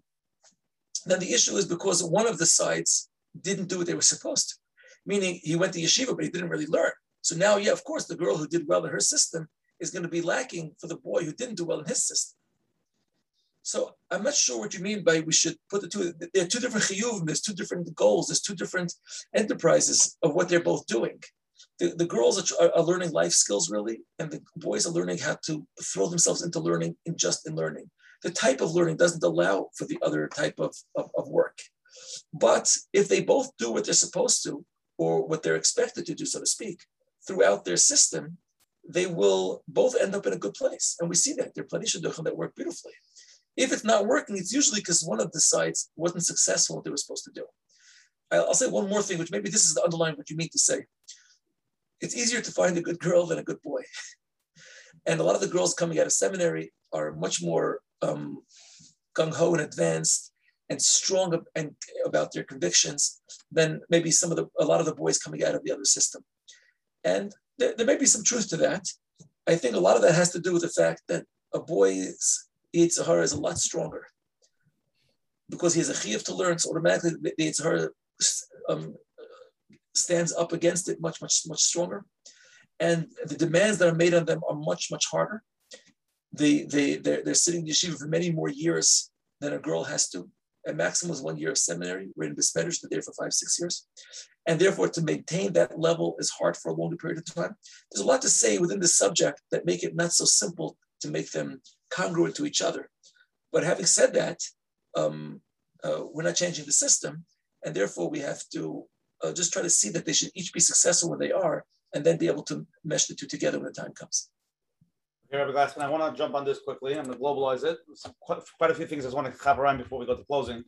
then the issue is because one of the sides didn't do what they were supposed to. Meaning he went to yeshiva, but he didn't really learn. So now, yeah, of course, the girl who did well in her system is going to be lacking for the boy who didn't do well in his system. So I'm not sure what you mean by we should put the two. There are two different chiyuvim. There's two different goals. There's two different enterprises of what they're both doing. The, the girls are, are, learning life skills really, and the boys are learning how to throw themselves into learning in just in learning. The type of learning doesn't allow for the other type of, of, of work. But if they both do what they're supposed to, or what they're expected to do, so to speak, throughout their system, they will both end up in a good place. And we see that. There are plenty of shidduchim that work beautifully. If it's not working, it's usually because one of the sides wasn't successful what they were supposed to do. I'll say one more thing, which maybe this is the underlying what you mean to say. It's easier to find a good girl than a good boy. And a lot of the girls coming out of seminary are much more um, gung ho and advanced and strong and about their convictions than maybe some of the a lot of the boys coming out of the other system. And there, there, may be some truth to that. I think a lot of that has to do with the fact that a boy's Yetzer Hara is a lot stronger because he has a chiyuv to learn. So automatically the Yetzer Hara um, stands up against it much, much, much stronger. And the demands that are made on them are much, much harder. They, they, they're, they're sitting in yeshiva for many more years than a girl has to. A maximum is one year of seminary. We're in Besmedrish, but there for five, six years. And therefore, to maintain that level is hard for a longer period of time. There's a lot to say within the subject that make it not so simple to make them congruent to each other. But having said that, um, uh, we're not changing the system. And therefore, we have to uh, just try to see that they should each be successful where they are and then be able to mesh the two together when the time comes. Okay, Rabbi Glassman, I want to jump on this quickly. I'm going to globalize it. Quite, quite, a few things I just want to cover around before we go to closing.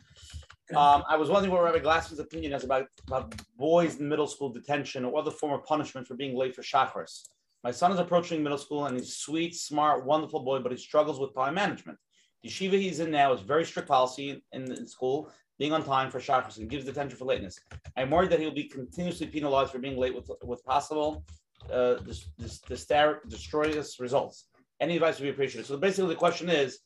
Um, I was wondering what Rabbi Glassman's opinion is about, about boys in middle school detention or other form of punishment for being late for Shacharis. My son is approaching middle school and he's sweet, smart, wonderful boy, but he struggles with time management. The yeshiva he's in now is very strict policy in, in school, being on time for Shacharis and gives detention for lateness. I'm worried that he'll be continuously penalized for being late with, with possible uh, this, this, this destroyous results. Any advice would be appreciated. So basically, the question is,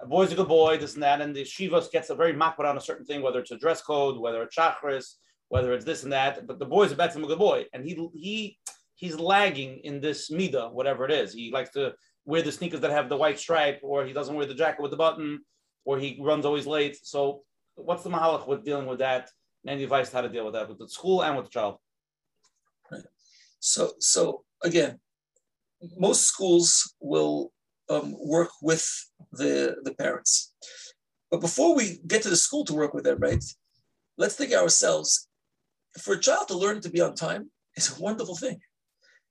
a boy's a good boy, this and that, and the shivas gets a very makbid on a certain thing, whether it's a dress code, whether it's Shacharis, whether it's this and that. But the boy's a betzim a good boy, and he he he's lagging in this mida, whatever it is. He likes to wear the sneakers that have the white stripe, or he doesn't wear the jacket with the button, or he runs always late. So, what's the mahalach with dealing with that? And any advice how to deal with that with the school and with the child? Right. So, so again, most schools will um, work with the, the parents. But before we get to the school to work with them, right, let's think ourselves. For a child to learn to be on time, is a wonderful thing.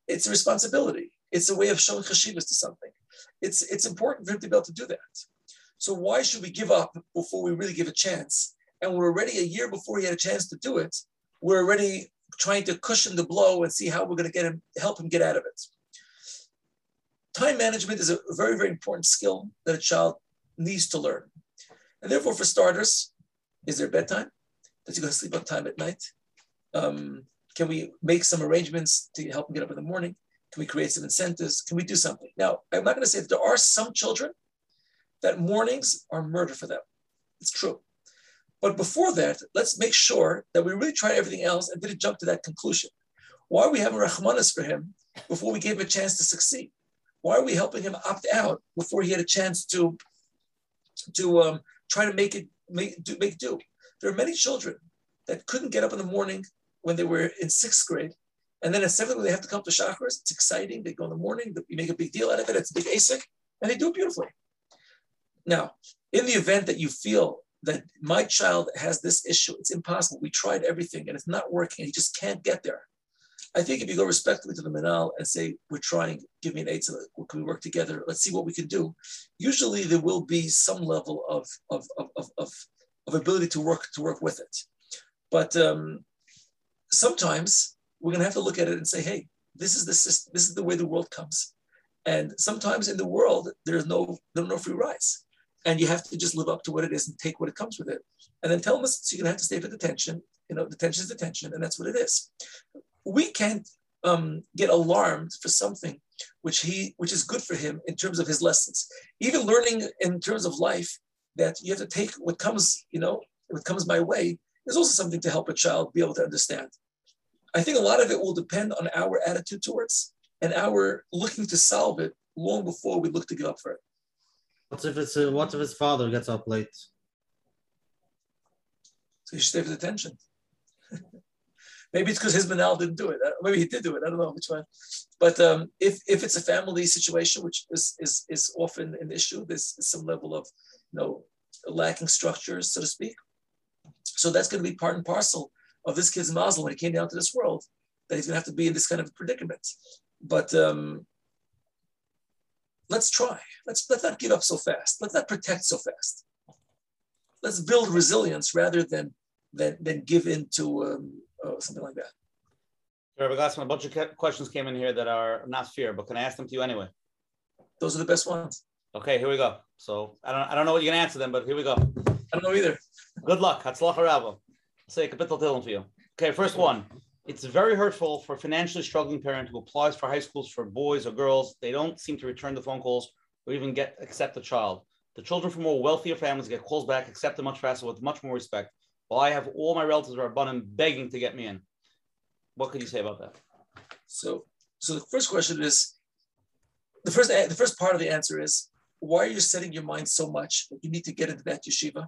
It's a responsibility. It's a way of showing chashivas to something. It's, it's important for him to be able to do that. So why should we give up before we really give a chance? And we're already a year before he had a chance to do it. We're already trying to cushion the blow and see how we're going to get him, help him get out of it. Time management is a very, very important skill that a child needs to learn. And therefore, for starters, is there bedtime? Does he go to sleep on time at night? Um, can we make some arrangements to help him get up in the morning? Can we create some incentives? Can we do something? Now, I'm not going to say that there are some children that mornings are murder for them. It's true. But before that, let's make sure that we really tried everything else and didn't jump to that conclusion. Why are we having rahmanas for him before we gave him a chance to succeed? Why are we helping him opt out before he had a chance to, to um, try to make it make do, make do? There are many children that couldn't get up in the morning when they were in sixth grade, and then at seventh grade they have to come to Shacharis. It's exciting. They go in the morning. You make a big deal out of it. It's a big ASIC, and they do it beautifully. Now, in the event that you feel that my child has this issue, it's impossible. We tried everything and it's not working, he just can't get there. I think if you go respectfully to the Menahel and say, we're trying, give me an eight, can we work together? Let's see what we can do. Usually there will be some level of, of, of, of, of, of ability to work to work with it. But um, sometimes we're gonna have to look at it and say, hey, this is the system, this is the way the world comes. And sometimes in the world, there's no, there no free rides and you have to just live up to what it is and take what it comes with it. And then tell them so you're gonna have to stay for detention. You know, detention is detention, and that's what it is. We can't um, get alarmed for something which he which is good for him in terms of his lessons. Even learning in terms of life that you have to take what comes, you know, what comes my way is also something to help a child be able to understand. I think a lot of it will depend on our attitude towards and our looking to solve it long before we look to get up for it. What if it's a, what if his father gets up late? So he should stay for detention. Maybe it's because his manal didn't do it. Maybe he did do it. I don't know which one. But um, if, if it's a family situation, which is, is, is often an issue, there's some level of you know lacking structures, so to speak. So that's going to be part and parcel of this kid's mazel when he came down to this world, that he's going to have to be in this kind of predicament. But um, let's try. Let's, let's not give up so fast. Let's not protect so fast. Let's build resilience rather than than, than give in to um, uh, something like that. Rabbi Glassman, a bunch of questions came in here that are not fair, but can I ask them to you anyway? Those are the best ones. Okay, here we go. So I don't I don't know what you're gonna answer them, but here we go. I don't know either. Good luck. Hatzlacha Rabba. Say a kapitel for you. Okay, first one. It's very hurtful for financially struggling parent who applies for high schools for boys or girls. They don't seem to return the phone calls or even get accept the child. The children from more wealthier families get calls back, accepted much faster with much more respect. While I have all my relatives are abundant begging to get me in. What could you say about that? So, so the first question is, the first the first part of the answer is, why are you setting your mind so much that you need to get into that yeshiva,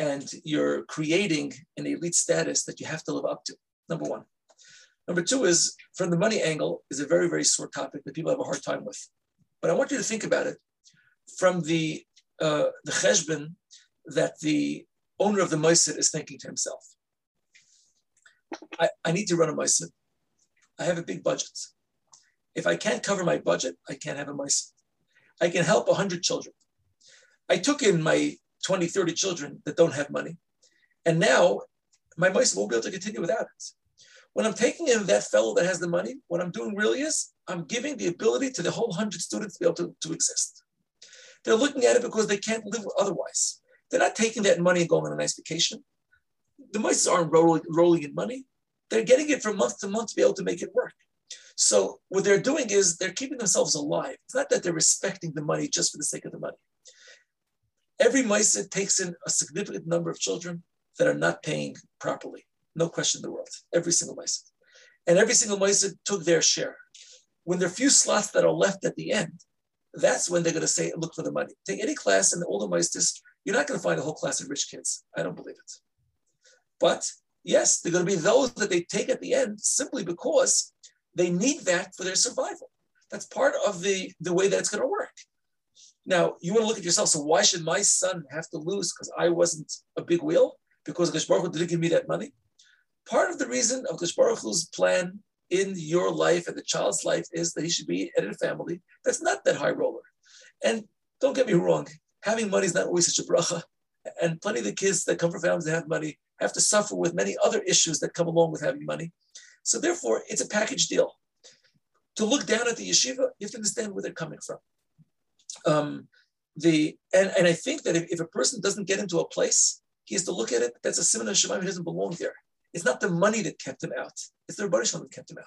and you're creating an elite status that you have to live up to? Number one. Number two is from the money angle is a very, very sore topic that people have a hard time with. But I want you to think about it from the uh, the cheshbon that the owner of the meisid is thinking to himself. I, I need to run a meisid. I have a big budget. If I can't cover my budget, I can't have a meisid. I can help 100 children. I took in my 20, 30 children that don't have money. And now my meisid won't be able to continue without it. When I'm taking in that fellow that has the money, what I'm doing really is I'm giving the ability to the whole hundred students to be able to, to exist. They're looking at it because they can't live otherwise. They're not taking that money and going on a nice vacation. The mice aren't rolling, rolling in money. They're getting it from month to month to be able to make it work. So what they're doing is they're keeping themselves alive. It's not that they're respecting the money just for the sake of the money. Every mice takes in a significant number of children that are not paying properly. No question in the world. Every single Meisid. And every single Meisid took their share. When there are few slots that are left at the end, that's when they're going to say, look for the money. Take any class in the older Meistis, you're not going to find a whole class of rich kids. I don't believe it. But yes, they're going to be those that they take at the end simply because they need that for their survival. That's part of the, the way that it's going to work. Now, you want to look at yourself. So why should my son have to lose because I wasn't a big wheel? Because Baruch didn't give me that money? Part of the reason of Kosh Baruch Hu's plan in your life and the child's life is that he should be in a family that's not that high roller. And don't get me wrong, having money is not always such a bracha. And plenty of the kids that come from families that have money have to suffer with many other issues that come along with having money. So therefore, it's a package deal. To look down at the yeshiva, you have to understand where they're coming from. Um, the and, and I think that if, if, a person doesn't get into a place, he has to look at it. That's a similar Shemaim. He doesn't belong there. It's not the money that kept him out. It's the Rebbe that kept him out.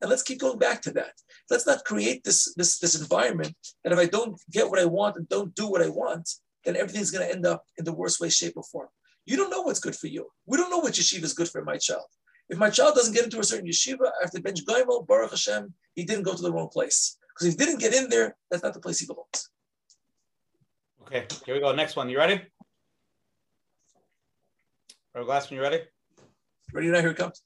And let's keep going back to that. Let's not create this, this, this environment that if I don't get what I want and don't do what I want, then everything's going to end up in the worst way, shape, or form. You don't know what's good for you. We don't know what yeshiva is good for my child. If my child doesn't get into a certain yeshiva after bench Gaimel, Baruch Hashem, he didn't go to the wrong place. Because if he didn't get in there, that's not the place he belongs. Okay, here we go. Next one. You ready? Or Glassman, you ready? Ready now, here it comes.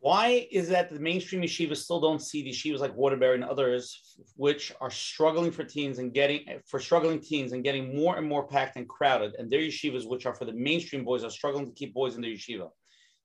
Why is that the mainstream yeshivas still don't see the yeshivas like Waterbury and others, which are struggling for teens and getting for struggling teens and getting more and more packed and crowded, and their yeshivas, which are for the mainstream boys, are struggling to keep boys in their yeshiva?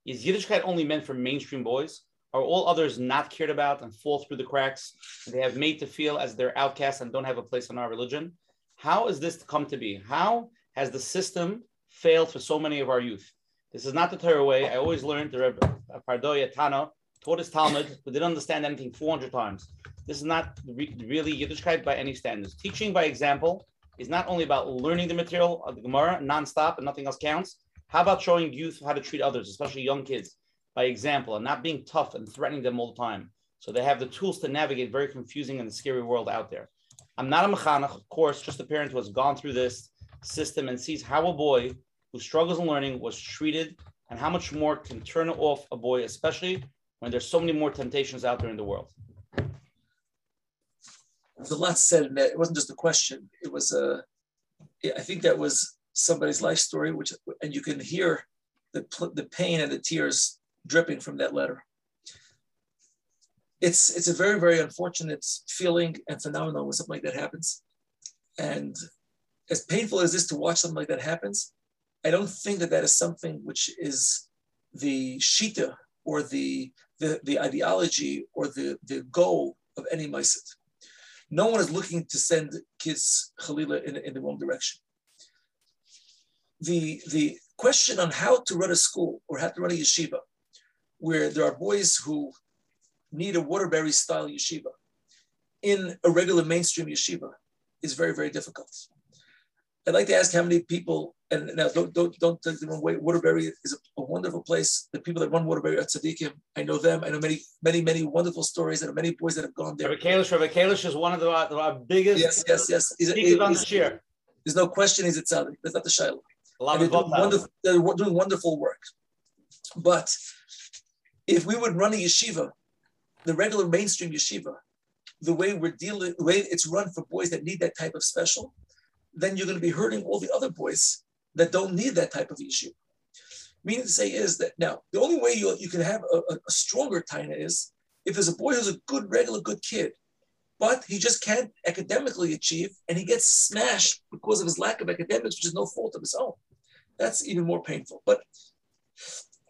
Is Yiddishkeit only meant for mainstream boys? Are all others not cared about and fall through the cracks? They have made to feel as they're outcasts and don't have a place in our religion. How is this to come to be? How has the system failed for so many of our youth? This is not the Torah way. I always learned the Rebbe Preida Tana taught his talmid, but didn't understand anything 400 times. This is not re- really Yiddishkeit by any standards. Teaching by example is not only about learning the material of the Gemara nonstop and nothing else counts. How about showing youth how to treat others, especially young kids, by example and not being tough and threatening them all the time? So they have the tools to navigate very confusing and scary world out there. I'm not a mechanech, of course, just a parent who has gone through this system and sees how a boy who struggles in learning was treated and how much more can turn off a boy, especially when there's so many more temptations out there in the world. The last that. It wasn't just a question. It was a, I think that was somebody's life story, which, and you can hear the, the pain and the tears dripping from that letter. It's, it's a very, very unfortunate feeling and phenomenon when something like that happens. And as painful as this to watch something like that happens, I don't think that that is something which is the shita or the, the, the ideology or the, the goal of any maisit. No one is looking to send kids Chalila in, in the wrong direction. The, the question on how to run a school or how to run a yeshiva, where there are boys who need a Waterbury style yeshiva in a regular mainstream yeshiva, is very, very difficult. I'd like to ask how many people, and now don't don't don't take the wrong way. Waterbury is a, a wonderful place. The people that run Waterbury at Tzaddikim, I know them. I know many many many wonderful stories, and many boys that have gone there. Rabbi Kalish, Rabbi Kalish is one of the, our biggest. Yes, yes, yes. He's, he's on the chair. There's no question he's a tzaddik. That's not the shayla. They're doing, wonderful, they're doing wonderful work. But if we would run a yeshiva, the regular mainstream yeshiva, the way we're dealing, the way it's run for boys that need that type of special, then you're going to be hurting all the other boys that don't need that type of issue. Meaning to say is that now the only way you, you can have a, a stronger taina is if there's a boy who's a good, regular, good kid, but he just can't academically achieve and he gets smashed because of his lack of academics, which is no fault of his own. That's even more painful. But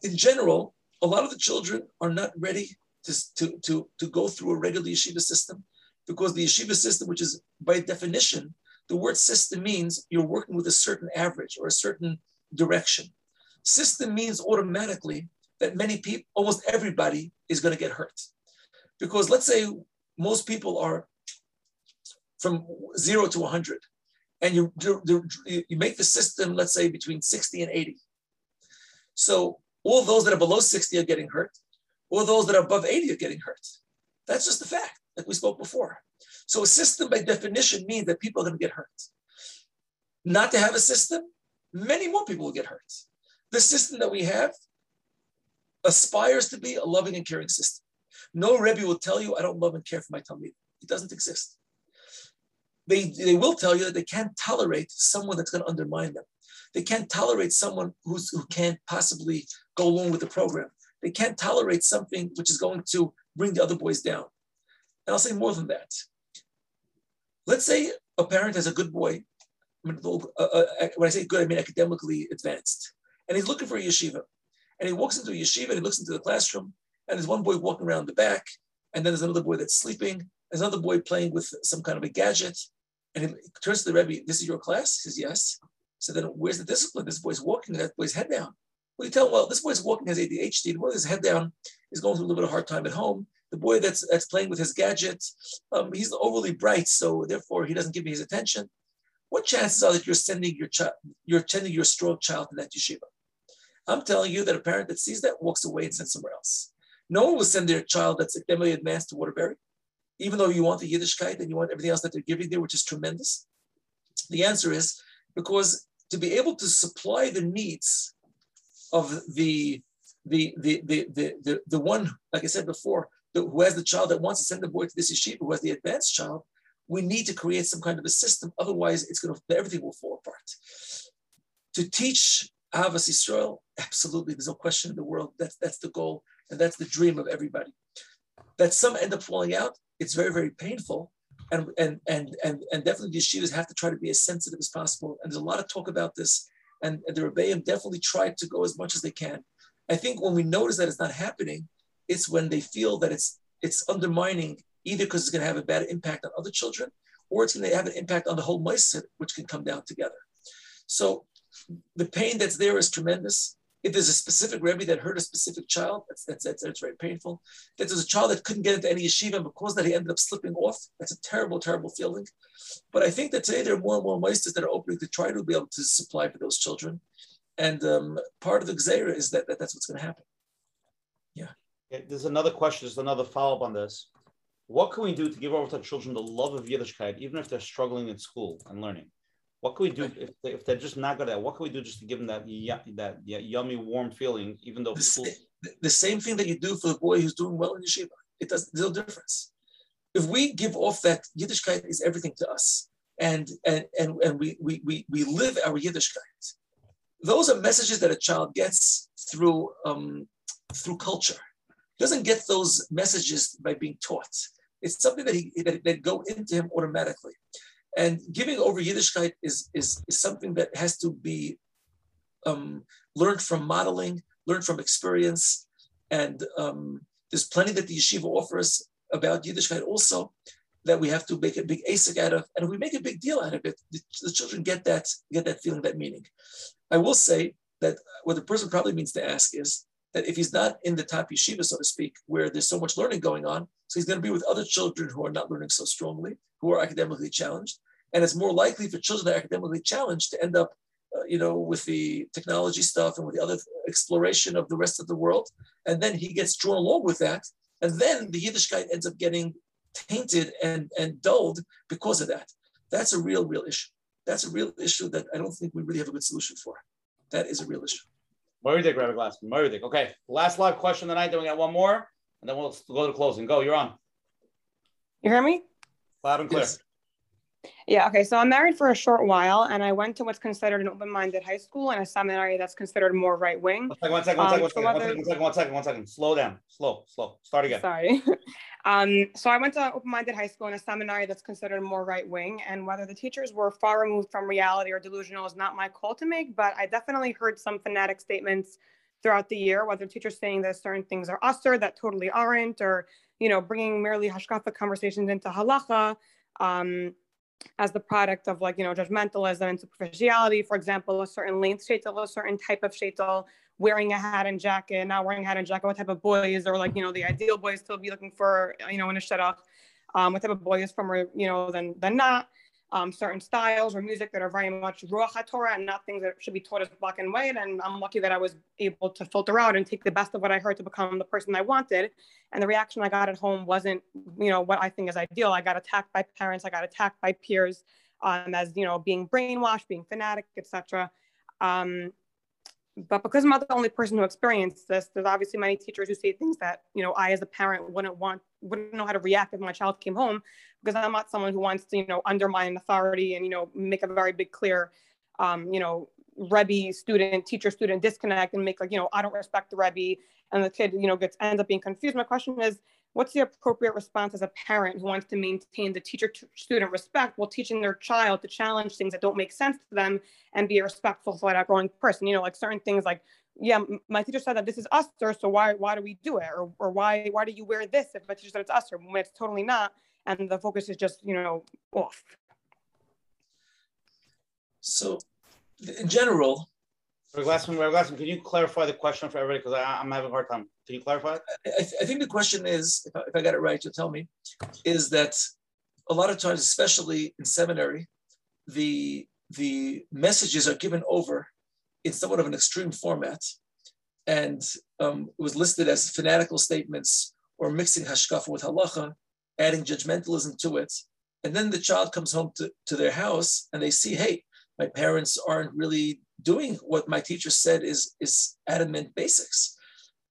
in general, a lot of the children are not ready to, to, to, to go through a regular yeshiva system because the yeshiva system, which is by definition the word system means you're working with a certain average or a certain direction. System means automatically that many people, almost everybody is going to get hurt. Because let's say most people are from zero to 100, and you, you make the system, let's say, between 60 and 80. So all those that are below 60 are getting hurt, all those that are above 80 are getting hurt. That's just a fact, like we spoke before. So a system by definition means that people are going to get hurt. Not to have a system, many more people will get hurt. The system that we have aspires to be a loving and caring system. No Rebbe will tell you, I don't love and care for my talmid. It doesn't exist. They, they will tell you that they can't tolerate someone that's going to undermine them. They can't tolerate someone who's, who can't possibly go along with the program. They can't tolerate something which is going to bring the other boys down. And I'll say more than that. Let's say a parent has a good boy. Mean, uh, uh, when I say good, I mean academically advanced, and he's looking for a yeshiva. And he walks into a yeshiva and he looks into the classroom, and there's one boy walking around the back, and then there's another boy that's sleeping. There's another boy playing with some kind of a gadget. And he turns to the Rebbe, This is your class? He says, Yes. So then where's the discipline? This boy's walking, that boy's head down. Well, you tell him, well, this boy's walking has ADHD. The boy head down is going through a little bit of hard time at home. The boy that's that's playing with his gadget, um, he's overly bright, so therefore he doesn't give me his attention. What chances are that you're sending your child, you're sending your strong child to that yeshiva? I'm telling you that a parent that sees that walks away and sends somewhere else. No one will send their child that's academically advanced to Waterbury, even though you want the Yiddishkeit and you want everything else that they're giving there, which is tremendous. The answer is because to be able to supply the needs of the the the the the, the, the one, like I said before, the, who has the child that wants to send the boy to this yeshiva, who has the advanced child, we need to create some kind of a system. Otherwise, it's going to everything will fall apart. To teach Ahavas Yisrael, absolutely, there's no question in the world. That's that's the goal, and that's the dream of everybody. That some end up falling out, it's very very painful, and and and and and definitely the yeshivas have to try to be as sensitive as possible. And there's a lot of talk about this, and, and the Rebbeim definitely try to go as much as they can. I think when we notice that it's not happening, it's when they feel that it's it's undermining either because it's going to have a bad impact on other children, or it's going to have an impact on the whole meiser, which can come down together. So the pain that's there is tremendous. If there's a specific Rebbe that hurt a specific child, that's, that's, that's, that's very painful. That there's a child that couldn't get into any yeshiva, because that he ended up slipping off, that's a terrible, terrible feeling. But I think that today there are more and more meisters that are opening to try to be able to supply for those children. And um, part of the Gzeira is that, that that's what's going to happen. Yeah. yeah. There's another question, there's another follow up on this. What can we do to give over to children the love of Yiddishkeit, even if they're struggling in school and learning? What can we do if, they, if they're just not good at it? What can we do just to give them that that yummy, warm feeling, even though the, school... the same thing that you do for the boy who's doing well in yeshiva? It does no difference. If we give off that Yiddishkeit is everything to us, and and and, and we, we we we live our Yiddishkeit, those are messages that a child gets through um, through culture. He doesn't get those messages by being taught. It's something that he that, that go into him automatically. And giving over Yiddishkeit is, is, is something that has to be um, learned from modeling, learned from experience. And um, there's plenty that the yeshiva offers about Yiddishkeit also that we have to make a big asik out of. And if we make a big deal out of it, the, the children get that, get that feeling, that meaning. I will say that what the person probably means to ask is that if he's not in the top yeshiva, so to speak, where there's so much learning going on, so he's going to be with other children who are not learning so strongly, who are academically challenged, and it's more likely for children that are academically challenged to end up, uh, you know, with the technology stuff and with the other exploration of the rest of the world. And then he gets drawn along with that. And then the Yiddishkeit ends up getting tainted and, and dulled because of that. That's a real, real issue. That's a real issue that I don't think we really have a good solution for. That is a real issue. Murdik, Rabbi Glassman. Murdik. Okay. Last live question tonight. Then we got one more, and then we'll go to closing. Go. You're on. You hear me? Loud and clear. Yes. Yeah, okay. So I'm married for a short while and I went to what's considered an open minded high school and a seminary that's considered more right wing. One second, one second, one second, um, one, second, one, second, one second, one second, Slow down. Slow, slow. Start again. Sorry. um, so I went to open minded high school and a seminary that's considered more right wing. And whether the teachers were far removed from reality or delusional is not my call to make, but I definitely heard some fanatic statements throughout the year, whether teachers saying that certain things are assur that totally aren't, or, you know, bringing merely hashkafa conversations into halacha. Um, as the product of like, you know, judgmentalism and superficiality. For example, a certain length shaitel, a certain type of shaitel, wearing a hat and jacket, not wearing a hat and jacket, what type of boys, or like, you know, the ideal boys still be looking for, you know, in a shidduch, um, what type of boys from, you know, than, than not um, certain styles or music that are very much Ruach Torah and not things that should be taught as black and white. And I'm lucky that I was able to filter out and take the best of what I heard to become the person I wanted. And the reaction I got at home wasn't, you know, what I think is ideal. I got attacked by parents, I got attacked by peers um, as, you know, being brainwashed, being fanatic, etc. Um, but because I'm not the only person who experienced this, there's obviously many teachers who say things that, you know, I as a parent wouldn't want, wouldn't know how to react if my child came home because I'm not someone who wants to, you know, undermine authority and, you know, make a very big clear, um, you know, Rebbe student, teacher student disconnect and make like, you know, I don't respect the Rebbe and the kid, you know, gets ends up being confused. My question is, what's the appropriate response as a parent who wants to maintain the teacher student respect while teaching their child to challenge things that don't make sense to them and be a respectful for that growing person? You know like certain things like yeah my teacher said that this is us sir so why why do we do it? Or, or why why do you wear this if my teacher said it's us? Or when it's totally not and the focus is just you know off. So in general Glassman, Glassman, can you clarify the question for everybody? Because I'm having a hard time. Can you clarify it? I, I think the question is, if I, if I got it right, you'll tell me, is that a lot of times, especially in seminary, the the messages are given over in somewhat of an extreme format, and um, it was listed as fanatical statements or mixing hashkafa with halacha, adding judgmentalism to it, and then the child comes home to, to their house and they see, hey, my parents aren't really doing what my teacher said is is adamant basics.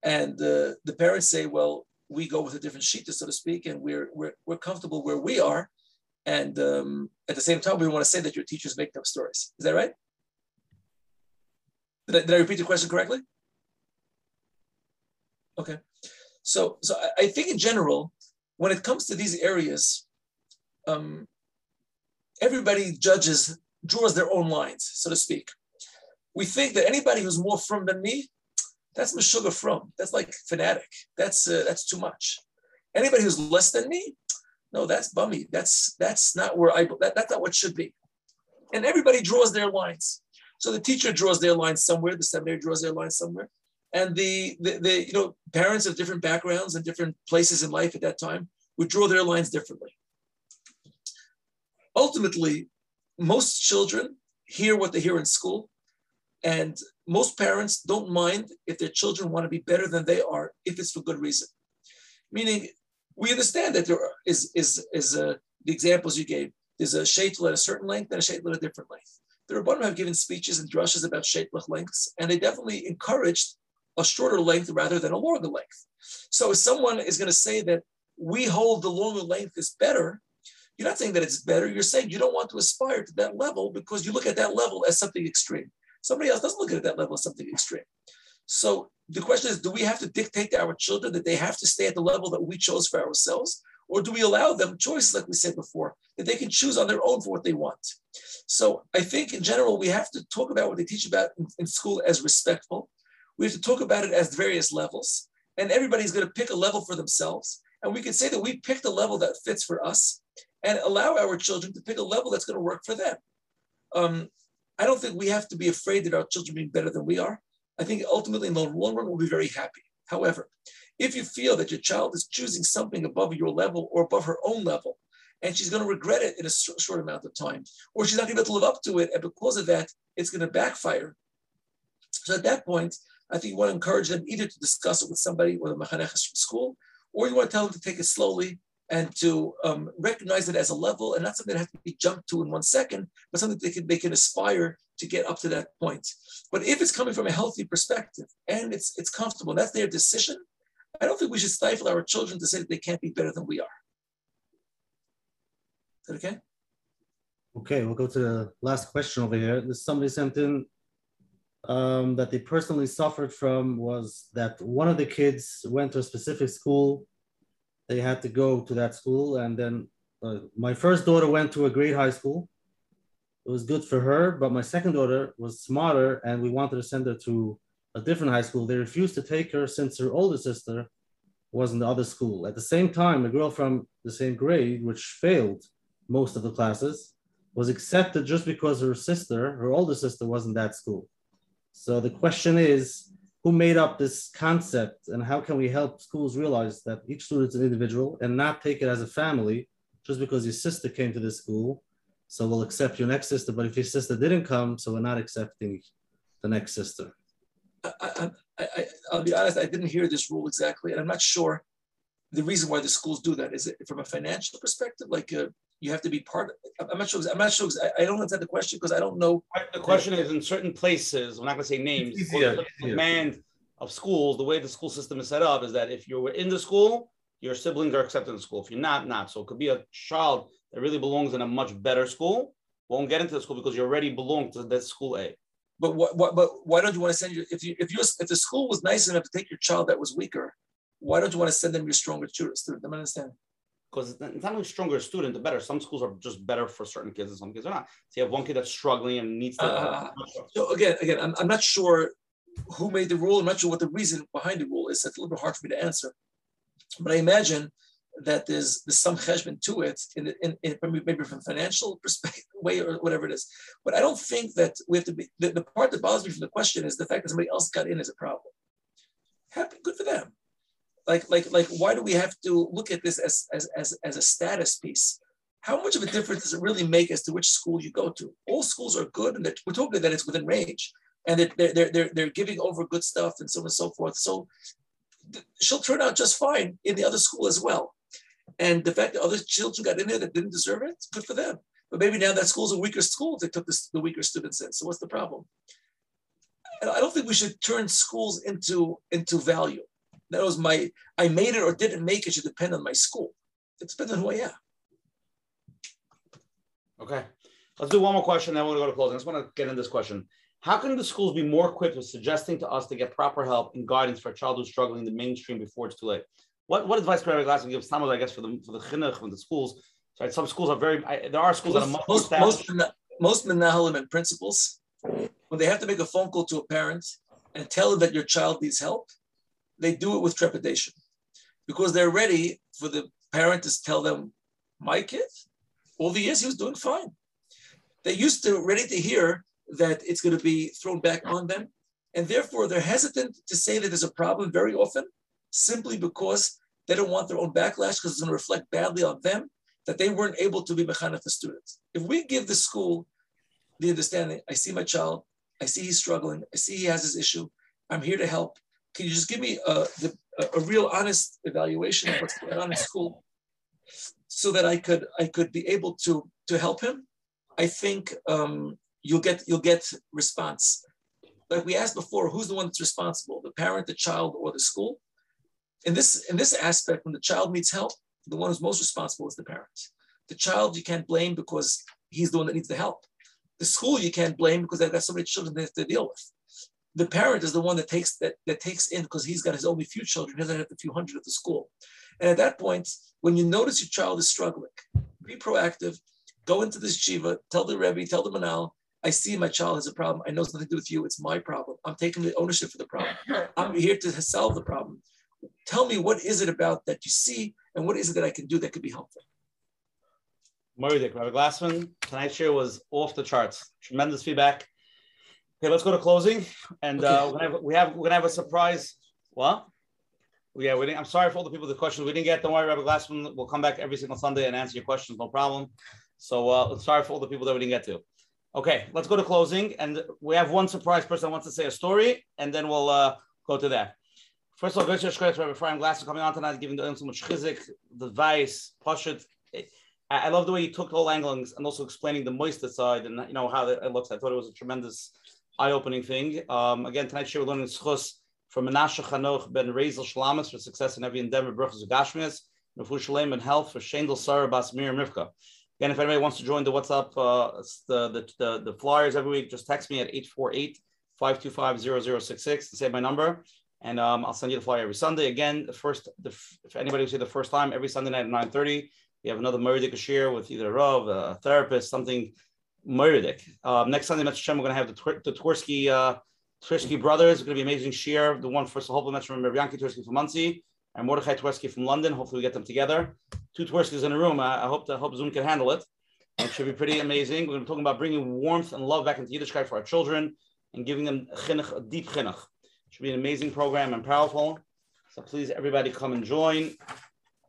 And uh, the parents say well we go with a different sheet so to speak and we're we're, we're comfortable where we are. And um, at the same time we want to say that your teachers make up stories. Is that right? Did I, did I repeat the question correctly? Okay. So so I, I think in general when it comes to these areas um, everybody judges draws their own lines, so to speak. We think that anybody who's more frum than me, that's sugar frum. That's like fanatic. That's uh, that's too much. Anybody who's less than me, no, that's bummy. That's that's not where I. That, that's not what should be. And everybody draws their lines. So the teacher draws their lines somewhere. The seminary draws their lines somewhere. And the, the, the you know parents of different backgrounds and different places in life at that time would draw their lines differently. Ultimately, most children hear what they hear in school, and most parents don't mind if their children want to be better than they are if it's for good reason. Meaning, we understand that there is is is a, the examples you gave. There's a shaitel at a certain length and a shaitel at a different length. The Rabbanim have given speeches and drushes about shaitel lengths, and they definitely encouraged a shorter length rather than a longer length. So if someone is going to say that we hold the longer length is better, you're not saying that it's better. You're saying you don't want to aspire to that level because you look at that level as something extreme. Somebody else doesn't look at it that level as something extreme. So the question is, do we have to dictate to our children that they have to stay at the level that we chose for ourselves? Or do we allow them choices, like we said before, that they can choose on their own for what they want? So I think in general, we have to talk about what they teach about in, in school as respectful. We have to talk about it as various levels. And everybody's going to pick a level for themselves. And we can say that we picked a level that fits for us and allow our children to pick a level that's going to work for them. Um, I don't think we have to be afraid that our children being better than we are. I think ultimately in the long run we'll be very happy. However, if you feel that your child is choosing something above your level or above her own level, and she's going to regret it in a short amount of time, or she's not going to be able to live up to it, and because of that, it's going to backfire. So at that point, I think you want to encourage them either to discuss it with somebody, with a mechanech from school, or you want to tell them to take it slowly and to um, recognize it as a level and not something that has to be jumped to in one second, but something they can, they can aspire to get up to that point. But if it's coming from a healthy perspective and it's, it's comfortable, that's their decision, I don't think we should stifle our children to say that they can't be better than we are. Is that okay? Okay, we'll go to the last question over here. There's somebody sent in um, that they personally suffered from was that one of the kids went to a specific school they had to go to that school. And then uh, my first daughter went to a great high school. It was good for her, but my second daughter was smarter and we wanted to send her to a different high school. They refused to take her since her older sister was in the other school. At the same time, a girl from the same grade, which failed most of the classes, was accepted just because her sister, her older sister, was in that school. So the question is, who made up this concept and how can we help schools realize that each student is an individual and not take it as a family just because your sister came to this school so we'll accept your next sister. But if your sister didn't come so we're not accepting the next sister. I, will be honest i didn't hear this rule exactly and i'm not sure the reason why the schools do that. Is it from a financial perspective like uh, you have to be part of i'm not sure i'm not sure i, I don't understand the question because i don't know. The question is in certain places i'm not going to say names the demand of schools the way the school system is set up is that if you're in the school your siblings are accepted in the school. If you're not not. So it could be a child that really belongs in a much better school won't get into the school because you already belong to that school a. But what, what but why don't you want to send you if you if you if the school was nice enough to take your child that was weaker Why don't you want to send them your stronger student? I'm understanding. Because it's not only stronger student, the better. Some schools are just better for certain kids, and some kids are not. So you have one kid that's struggling and needs to. Uh, uh, uh, uh, so again, again, I'm, I'm not sure who made the rule. I'm not sure what the reason behind the rule is. It's a little bit hard for me to answer. But I imagine that there's there's some cheshbon to it, in, in, in, maybe from financial perspective way or whatever it is. But I don't think that we have to be. The, the part that bothers me from the question is the fact that somebody else got in as a problem. Happy, good for them. Like like like why do we have to look at this as as as, as a status piece? How much of a difference does it really make as to which school you go to? All schools are good, and we're talking that it's within range, and they're, they're, they're, they're giving over good stuff and so on and so forth. So she'll turn out just fine in the other school as well. And the fact that other children got in there that didn't deserve it, good for them. But maybe now that school's a weaker school, they took this, the weaker students in. So what's the problem? I don't think we should turn schools into, into value. That was my, I made it or didn't make it should depend on my school. It depends on who I am. Okay. Let's do one more question, then we're going to go to closing. I just want to get in this question. How can the schools be more equipped with suggesting to us to get proper help and guidance for a child who's struggling in the mainstream before it's too late? What, what advice can Rabbi Glasser give of, I guess, for the for the chinuch from the schools? Right, some schools are very. I, there are schools most, that are most most, most, most menahalim and principals, when they have to make a phone call to a parent and tell them that your child needs help, they do it with trepidation, because they're ready for the parent to tell them, "My kid, all the years he was doing fine." They used to ready to hear that it's going to be thrown back on them. And therefore, they're hesitant to say that there's a problem very often, simply because they don't want their own backlash because it's going to reflect badly on them that they weren't able to be mechanech the students. If we give the school the understanding, I see my child, I see he's struggling, I see he has his issue, I'm here to help. Can you just give me a, the, a, a real honest evaluation of what's going on in school so that I could I could be able to to help him? I think um, you'll get you'll get response. Like we asked before, who's the one that's responsible? The parent, the child, or the school? In this in this aspect, when the child needs help, the one who's most responsible is the parent. The child you can't blame because he's the one that needs the help. The school you can't blame because they've got so many children they have to deal with. The parent is the one that takes that, that takes in because he's got his only few children, he doesn't have the few hundred at the school. And at that point, when you notice your child is struggling, be proactive, go into this shiva, tell the Rebbe, tell the Menahel, I see my child has a problem. I know it's nothing to do with you. It's my problem. I'm taking the ownership for the problem. I'm here to solve the problem. Tell me what is it about that you see and what is it that I can do that could be helpful? Murdik, Rabbi Glassman, tonight's show was off the charts. Tremendous feedback. Okay, let's go to closing. And okay. uh, we're gonna have, we have we're gonna have a surprise. What? Yeah, we didn't, I'm sorry for all the people the questions we didn't get. Don't worry, Rabbi Glassman will come back every single Sunday and answer your questions, no problem. So uh, sorry for all the people that we didn't get to. Okay, let's go to closing. And we have one surprise person wants to say a story, and then we'll uh, go to that. First of all, great to Rabbi Ephraim Glasser coming on tonight, giving the so much chizuk, the vice, pashut. I love the way you took all angles and also explaining the moisture side and you know how it looks. I thought it was a tremendous eye-opening thing. Um, again, tonight we're learning schus from Menashe Chanoch ben Rezel Shlamis for success in every endeavor, brachas Gashmias, Nefu Shalem and health for Shendel Sarah Bas Mir Rivka. Again, if anybody wants to join the WhatsApp, uh, the, the, the, the, flyers every week, just text me at 848 525 0066 to say my number. And um, I'll send you the flyer every Sunday. Again, the first, the, if anybody who's here the first time, every Sunday night at 9.30, we have another Murdik Ashir with either a Rav, a therapist, something Murdik. Um, next Sunday, Mr. Shem, we're going to have the, the Twersky, uh, Twersky brothers. It's going to be amazing shiur. The one one first, hopefully, Mr. Remember Yankel Twersky from Monsey and Mordechai Twersky from London. Hopefully, we get them together. Two Twerskys in a room. I, I hope I hope Zoom can handle it. It should be pretty amazing. We're to talking about bringing warmth and love back into Yiddishkeit for our children and giving them chinuch, a deep chinuch. It should be an amazing program and powerful. So please, everybody, come and join.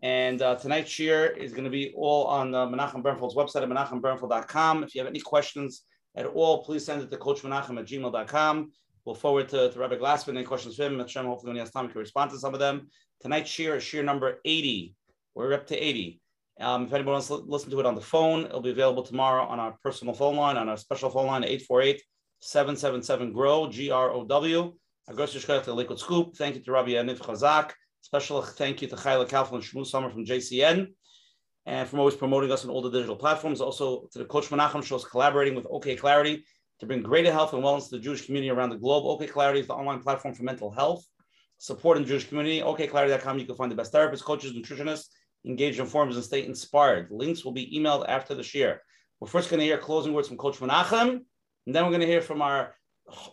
And uh, tonight's shiur is going to be all on uh, Menachem Bernfeld's website at menachembernfeld.com. If you have any questions at all, please send it to Coach Menachem at gmail.com. We'll forward to, to Rabbi Glassman any questions for him. Hashem, hopefully, when he has time, he can respond to some of them. Tonight's shiur is shiur number 80. We're up to 80. Um, if anybody wants to listen to it on the phone, it'll be available tomorrow on our personal phone line, on our special phone line, 848 777 GROW, G R O W. to Liquid Scoop. Thank you to Rabbi Yaniv Chazak. Special thank you to Chayla Kalfel and Shmu Summer from JCN and from always promoting us on all the digital platforms. Also to the Coach Menachem shows collaborating with OK Clarity to bring greater health and wellness to the Jewish community around the globe. OK Clarity is the online platform for mental health support in the Jewish community. OKClarity.com. You can find the best therapists, coaches, nutritionists, engaged in forums, and stay inspired. Links will be emailed after the share. We're first going to hear closing words from Coach Menachem, and then we're going to hear from our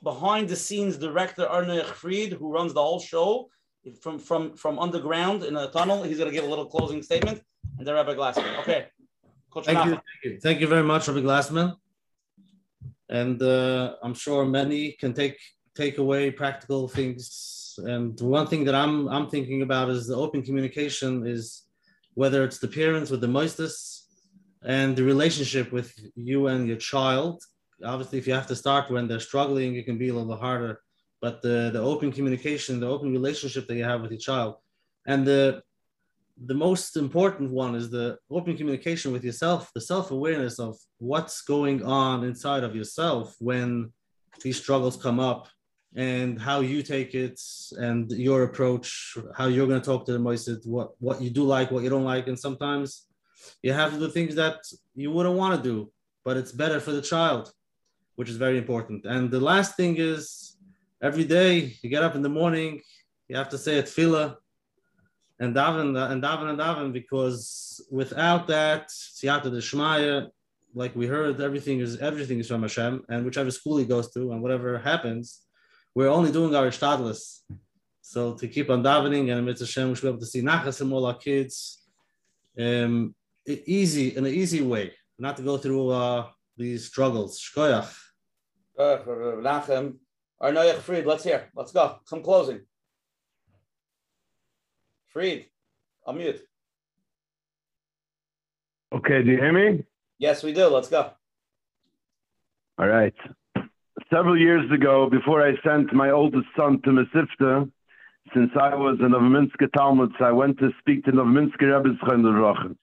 behind the scenes director Arne Fried, who runs the whole show from from from underground in a tunnel. He's going to give a little closing statement, and then Rabbi Glassman. Okay, Coach thank you, thank you, thank you very much, Rabbi Glassman. And uh, I'm sure many can take take away practical things. And one thing that I'm I'm thinking about is the open communication is whether it's the parents with the mostest and the relationship with you and your child. Obviously, if you have to start when they're struggling, it can be a little harder but the, the open communication, the open relationship that you have with your child. And the the most important one is the open communication with yourself, the self-awareness of what's going on inside of yourself when these struggles come up and how you take it and your approach, how you're going to talk to the Moisid, what, what you do like, what you don't like. And sometimes you have to do things that you wouldn't want to do, but it's better for the child, which is very important. And the last thing is every day you get up in the morning, you have to say a tefillah and daven and daven and daven because without that, siyata deshmaya, like we heard, everything is everything is from Hashem, and whichever school he goes to and whatever happens, we're only doing our shtadlis. So to keep on davening and mitzvah Hashem, we should be able to see nachas in all our kids, um, easy in an easy way, not to go through uh, these struggles. Shkoyach. Arnoyach Fried, let's hear. Let's go. Some closing. Fried, unmute. Okay, do you hear me? Yes, we do. Let's go. All right. Several years ago, before I sent my oldest son to Mesivta, since I was in Novominsker talmid, I went to speak to Novominsker Rebbe's Rochen.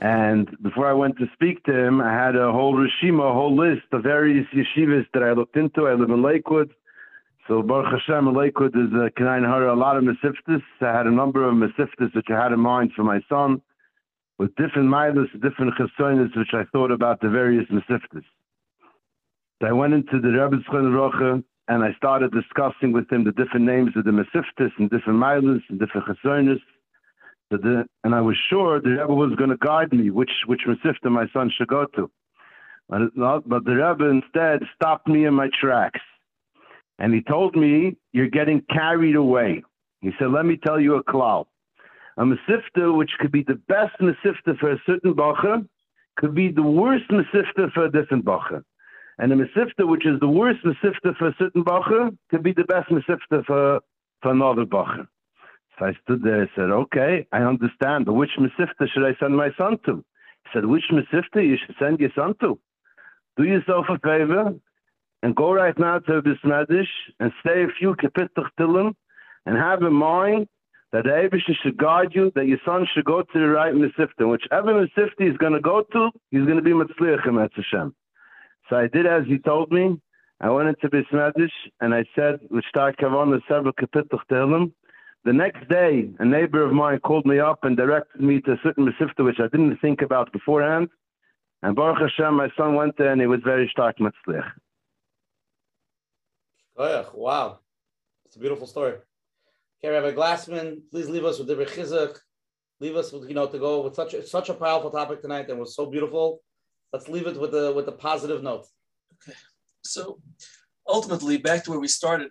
And before I went to speak to him, I had a whole reshima, a whole list of various yeshivas that I looked into. I live in Lakewood. So Baruch Hashem, Lakewood is a Kanain Hara, a lot of Mesiftis. I had a number of Mesiftis which I had in mind for my son with different milas, different chesonis, which I thought about the various Mesiftis. So I went into the Rebbe's Rocha and I started discussing with him the different names of the Mesiftis and different milas and different chesonis. And I was sure the Rebbe was going to guide me which which Masifta my son should go to. But, but the Rebbe instead stopped me in my tracks. And he told me, You're getting carried away. He said, Let me tell you a klal. A Masifta, which could be the best Masifta for a certain Bacha, could be the worst Masifta for a different Bacha. And a Masifta, which is the worst Masifta for a certain Bacha, could be the best Masifta for, for another Bacha. So I stood there and said, okay, I understand, but which Mesifta should I send my son to? He said, which Mesifta you should send your son to? Do yourself a favor and go right now to Beis Medrash and say a few Kapitach Tilim and have in mind that the Eibishter should guide you, that your son should go to the right Mesifta. Whichever Mesifta he's going to go to, he's going to be Matzliach in Hashem. So I did as he told me. I went into Beis Medrash and I said, with Stark Kavan, several Kapitach Tilim, the next day, a neighbor of mine called me up and directed me to a certain Masifta, which I didn't think about beforehand. And Baruch Hashem, my son went there and he was very stark Matzlich. Oh, wow. It's a beautiful story. Okay, Rabbi Glassman, please leave us with the Chizuk. Leave us with, you know, to go with such a, such a powerful topic tonight and was so beautiful. Let's leave it with a, with a positive note. Okay. So ultimately, back to where we started,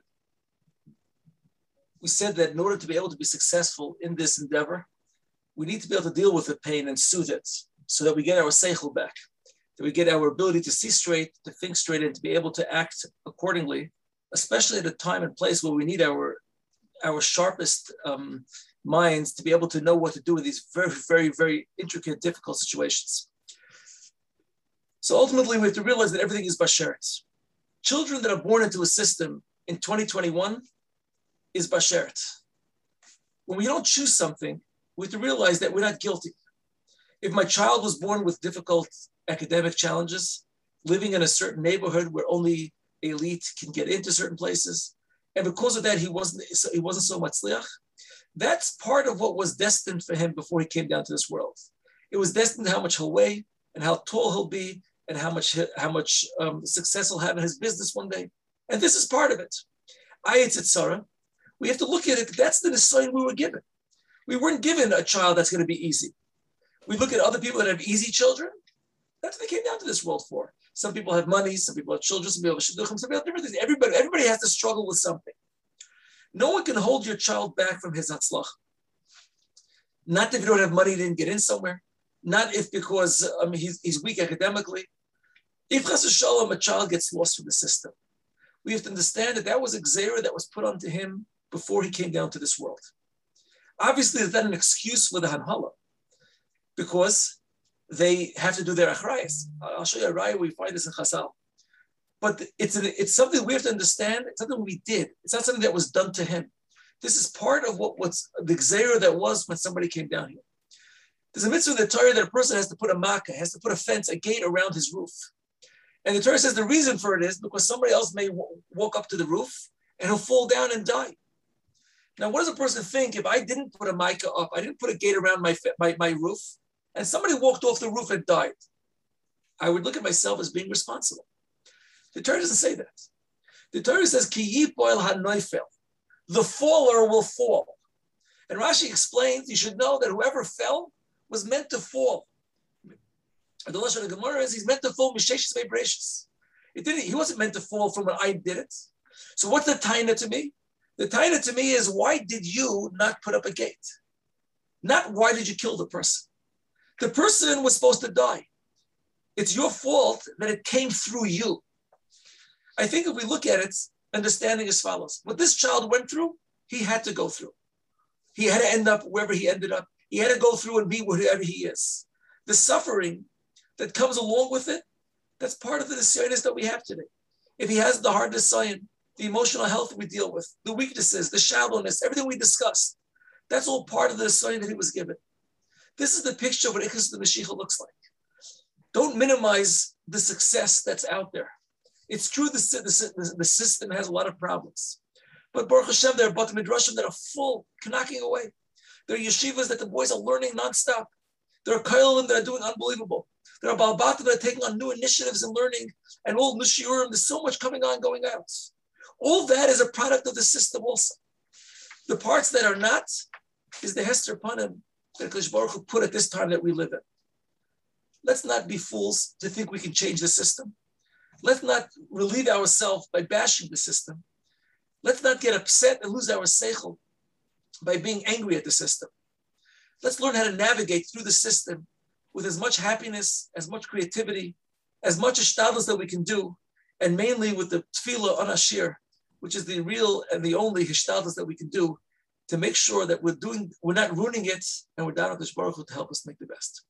we said that in order to be able to be successful in this endeavor, we need to be able to deal with the pain and soothe it so that we get our seichel back, that we get our ability to see straight, to think straight, and to be able to act accordingly, especially at a time and place where we need our, our sharpest um, minds to be able to know what to do with these very, very, very intricate, difficult situations. So ultimately, we have to realize that everything is bashert. Children that are born into a system in 2021 is bashert. When we don't choose something, we have to realize that we're not guilty. If my child was born with difficult academic challenges, living in a certain neighborhood where only elite can get into certain places, and because of that he wasn't he wasn't so much liach, that's part of what was destined for him before he came down to this world. It was destined how much he'll weigh and how tall he'll be and how much how much um, success he'll have in his business one day. And this is part of it. I Ayat Sarah we have to look at it. That's the design we were given. We weren't given a child that's going to be easy. We look at other people that have easy children. That's what they came down to this world for. Some people have money, some people have children, some people have shidduchim, some people have different things. Everybody, everybody has to struggle with something. No one can hold your child back from his hatzlach. Not if you don't have money, you didn't get in somewhere. Not if because mean he's, he's weak academically. If chas shalom, a child gets lost from the system, we have to understand that that was a gzeira that was put onto him before he came down to this world. Obviously, it's not an excuse for the hanhala, because they have to do their achrayas. I'll show you a raya. We find this in Chazal. But it's, an, it's something we have to understand. It's something we did. It's not something that was done to him. This is part of what, what's the gzeira that was when somebody came down here. There's a mitzvah in the Torah that a person has to put a maakeh, has to put a fence, a gate around his roof. And the Torah says the reason for it is because somebody else may w- walk up to the roof and he'll fall down and die. Now, what does a person think if I didn't put a maakeh up, I didn't put a gate around my, my, my roof, and somebody walked off the roof and died? I would look at myself as being responsible. The Torah doesn't say that. The Torah says, Ki yipoil hanoifel. The faller will fall. And Rashi explains, you should know that whoever fell was meant to fall. And The Lashon of Gemara is he's meant to fall misheshis vibrations. It didn't. He wasn't meant to fall from when I did it. So what's the taina to me? The taina to me is why did you not put up a gate? Not why did you kill the person? The person was supposed to die. It's your fault that it came through you. I think if we look at it, understanding as follows: what this child went through, he had to go through. He had to end up wherever he ended up. He had to go through and be whatever he is. The suffering that comes along with it, that's part of the nisyonis that we have today. If he has the hard design, the emotional health we deal with, the weaknesses, the shallowness, everything we discussed, that's all part of the design that he was given. This is the picture of what Ichus the Mashiach looks like. Don't minimize the success that's out there. It's true the, the, the system has a lot of problems. But Baruch Hashem, there are Bat Midrashim that are full, knocking away. There are yeshivas that the boys are learning nonstop. There are Kollelim that are doing unbelievable. There are Balbata that are taking on new initiatives and learning, and old Mushiurim. There's so much coming on, going out. All that is a product of the system also. The parts that are not is the Hester Panim that Kosh Baruch put at this time that we live in. Let's not be fools to think we can change the system. Let's not relieve ourselves by bashing the system. Let's not get upset and lose our seichel by being angry at the system. Let's learn how to navigate through the system with as much happiness, as much creativity, as much ashtadlis that we can do, and mainly with the tefillah on Ashir, which is the real and the only hishtadlis that we can do to make sure that we're doing, we're not ruining it, and we're down at the Baruch Hu to help us make the best.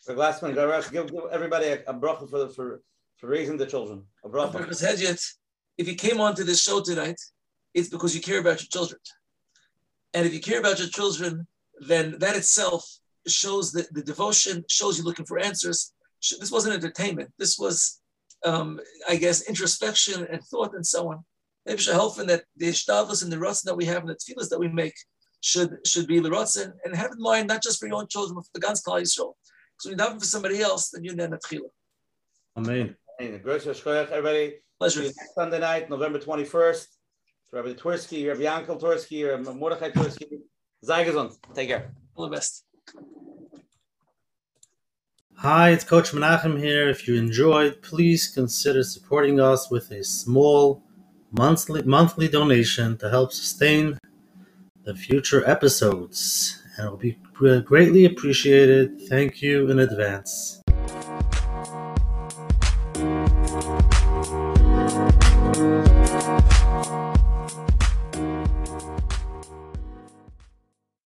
So Glassman, give, give everybody a, a bracha for, for, for raising the children. A bracha. If you came onto this show tonight, it's because you care about your children. And if you care about your children, then that itself shows that the devotion shows you looking for answers. This wasn't entertainment. This was, um, I guess, introspection and thought and so on. Maybe helping that the ishtadlis and the rotzen that we have and the tefillahs that we make should should be the rotzen and have in mind not just for your own children, but for the Gans Klal Yisrael. Because when you daven for somebody else, then you're then a Amen. Everybody. Pleasure. Next Sunday night, November 21st. Rabbi Twersky, Rabbi Yankel Twersky, Rabbi Mordechai Twersky. Sei gesund. Take care. All the best. Hi, it's Coach Menachem here. If you enjoyed, please consider supporting us with a small monthly monthly donation to help sustain the future episodes. And it will be greatly appreciated. Thank you in advance.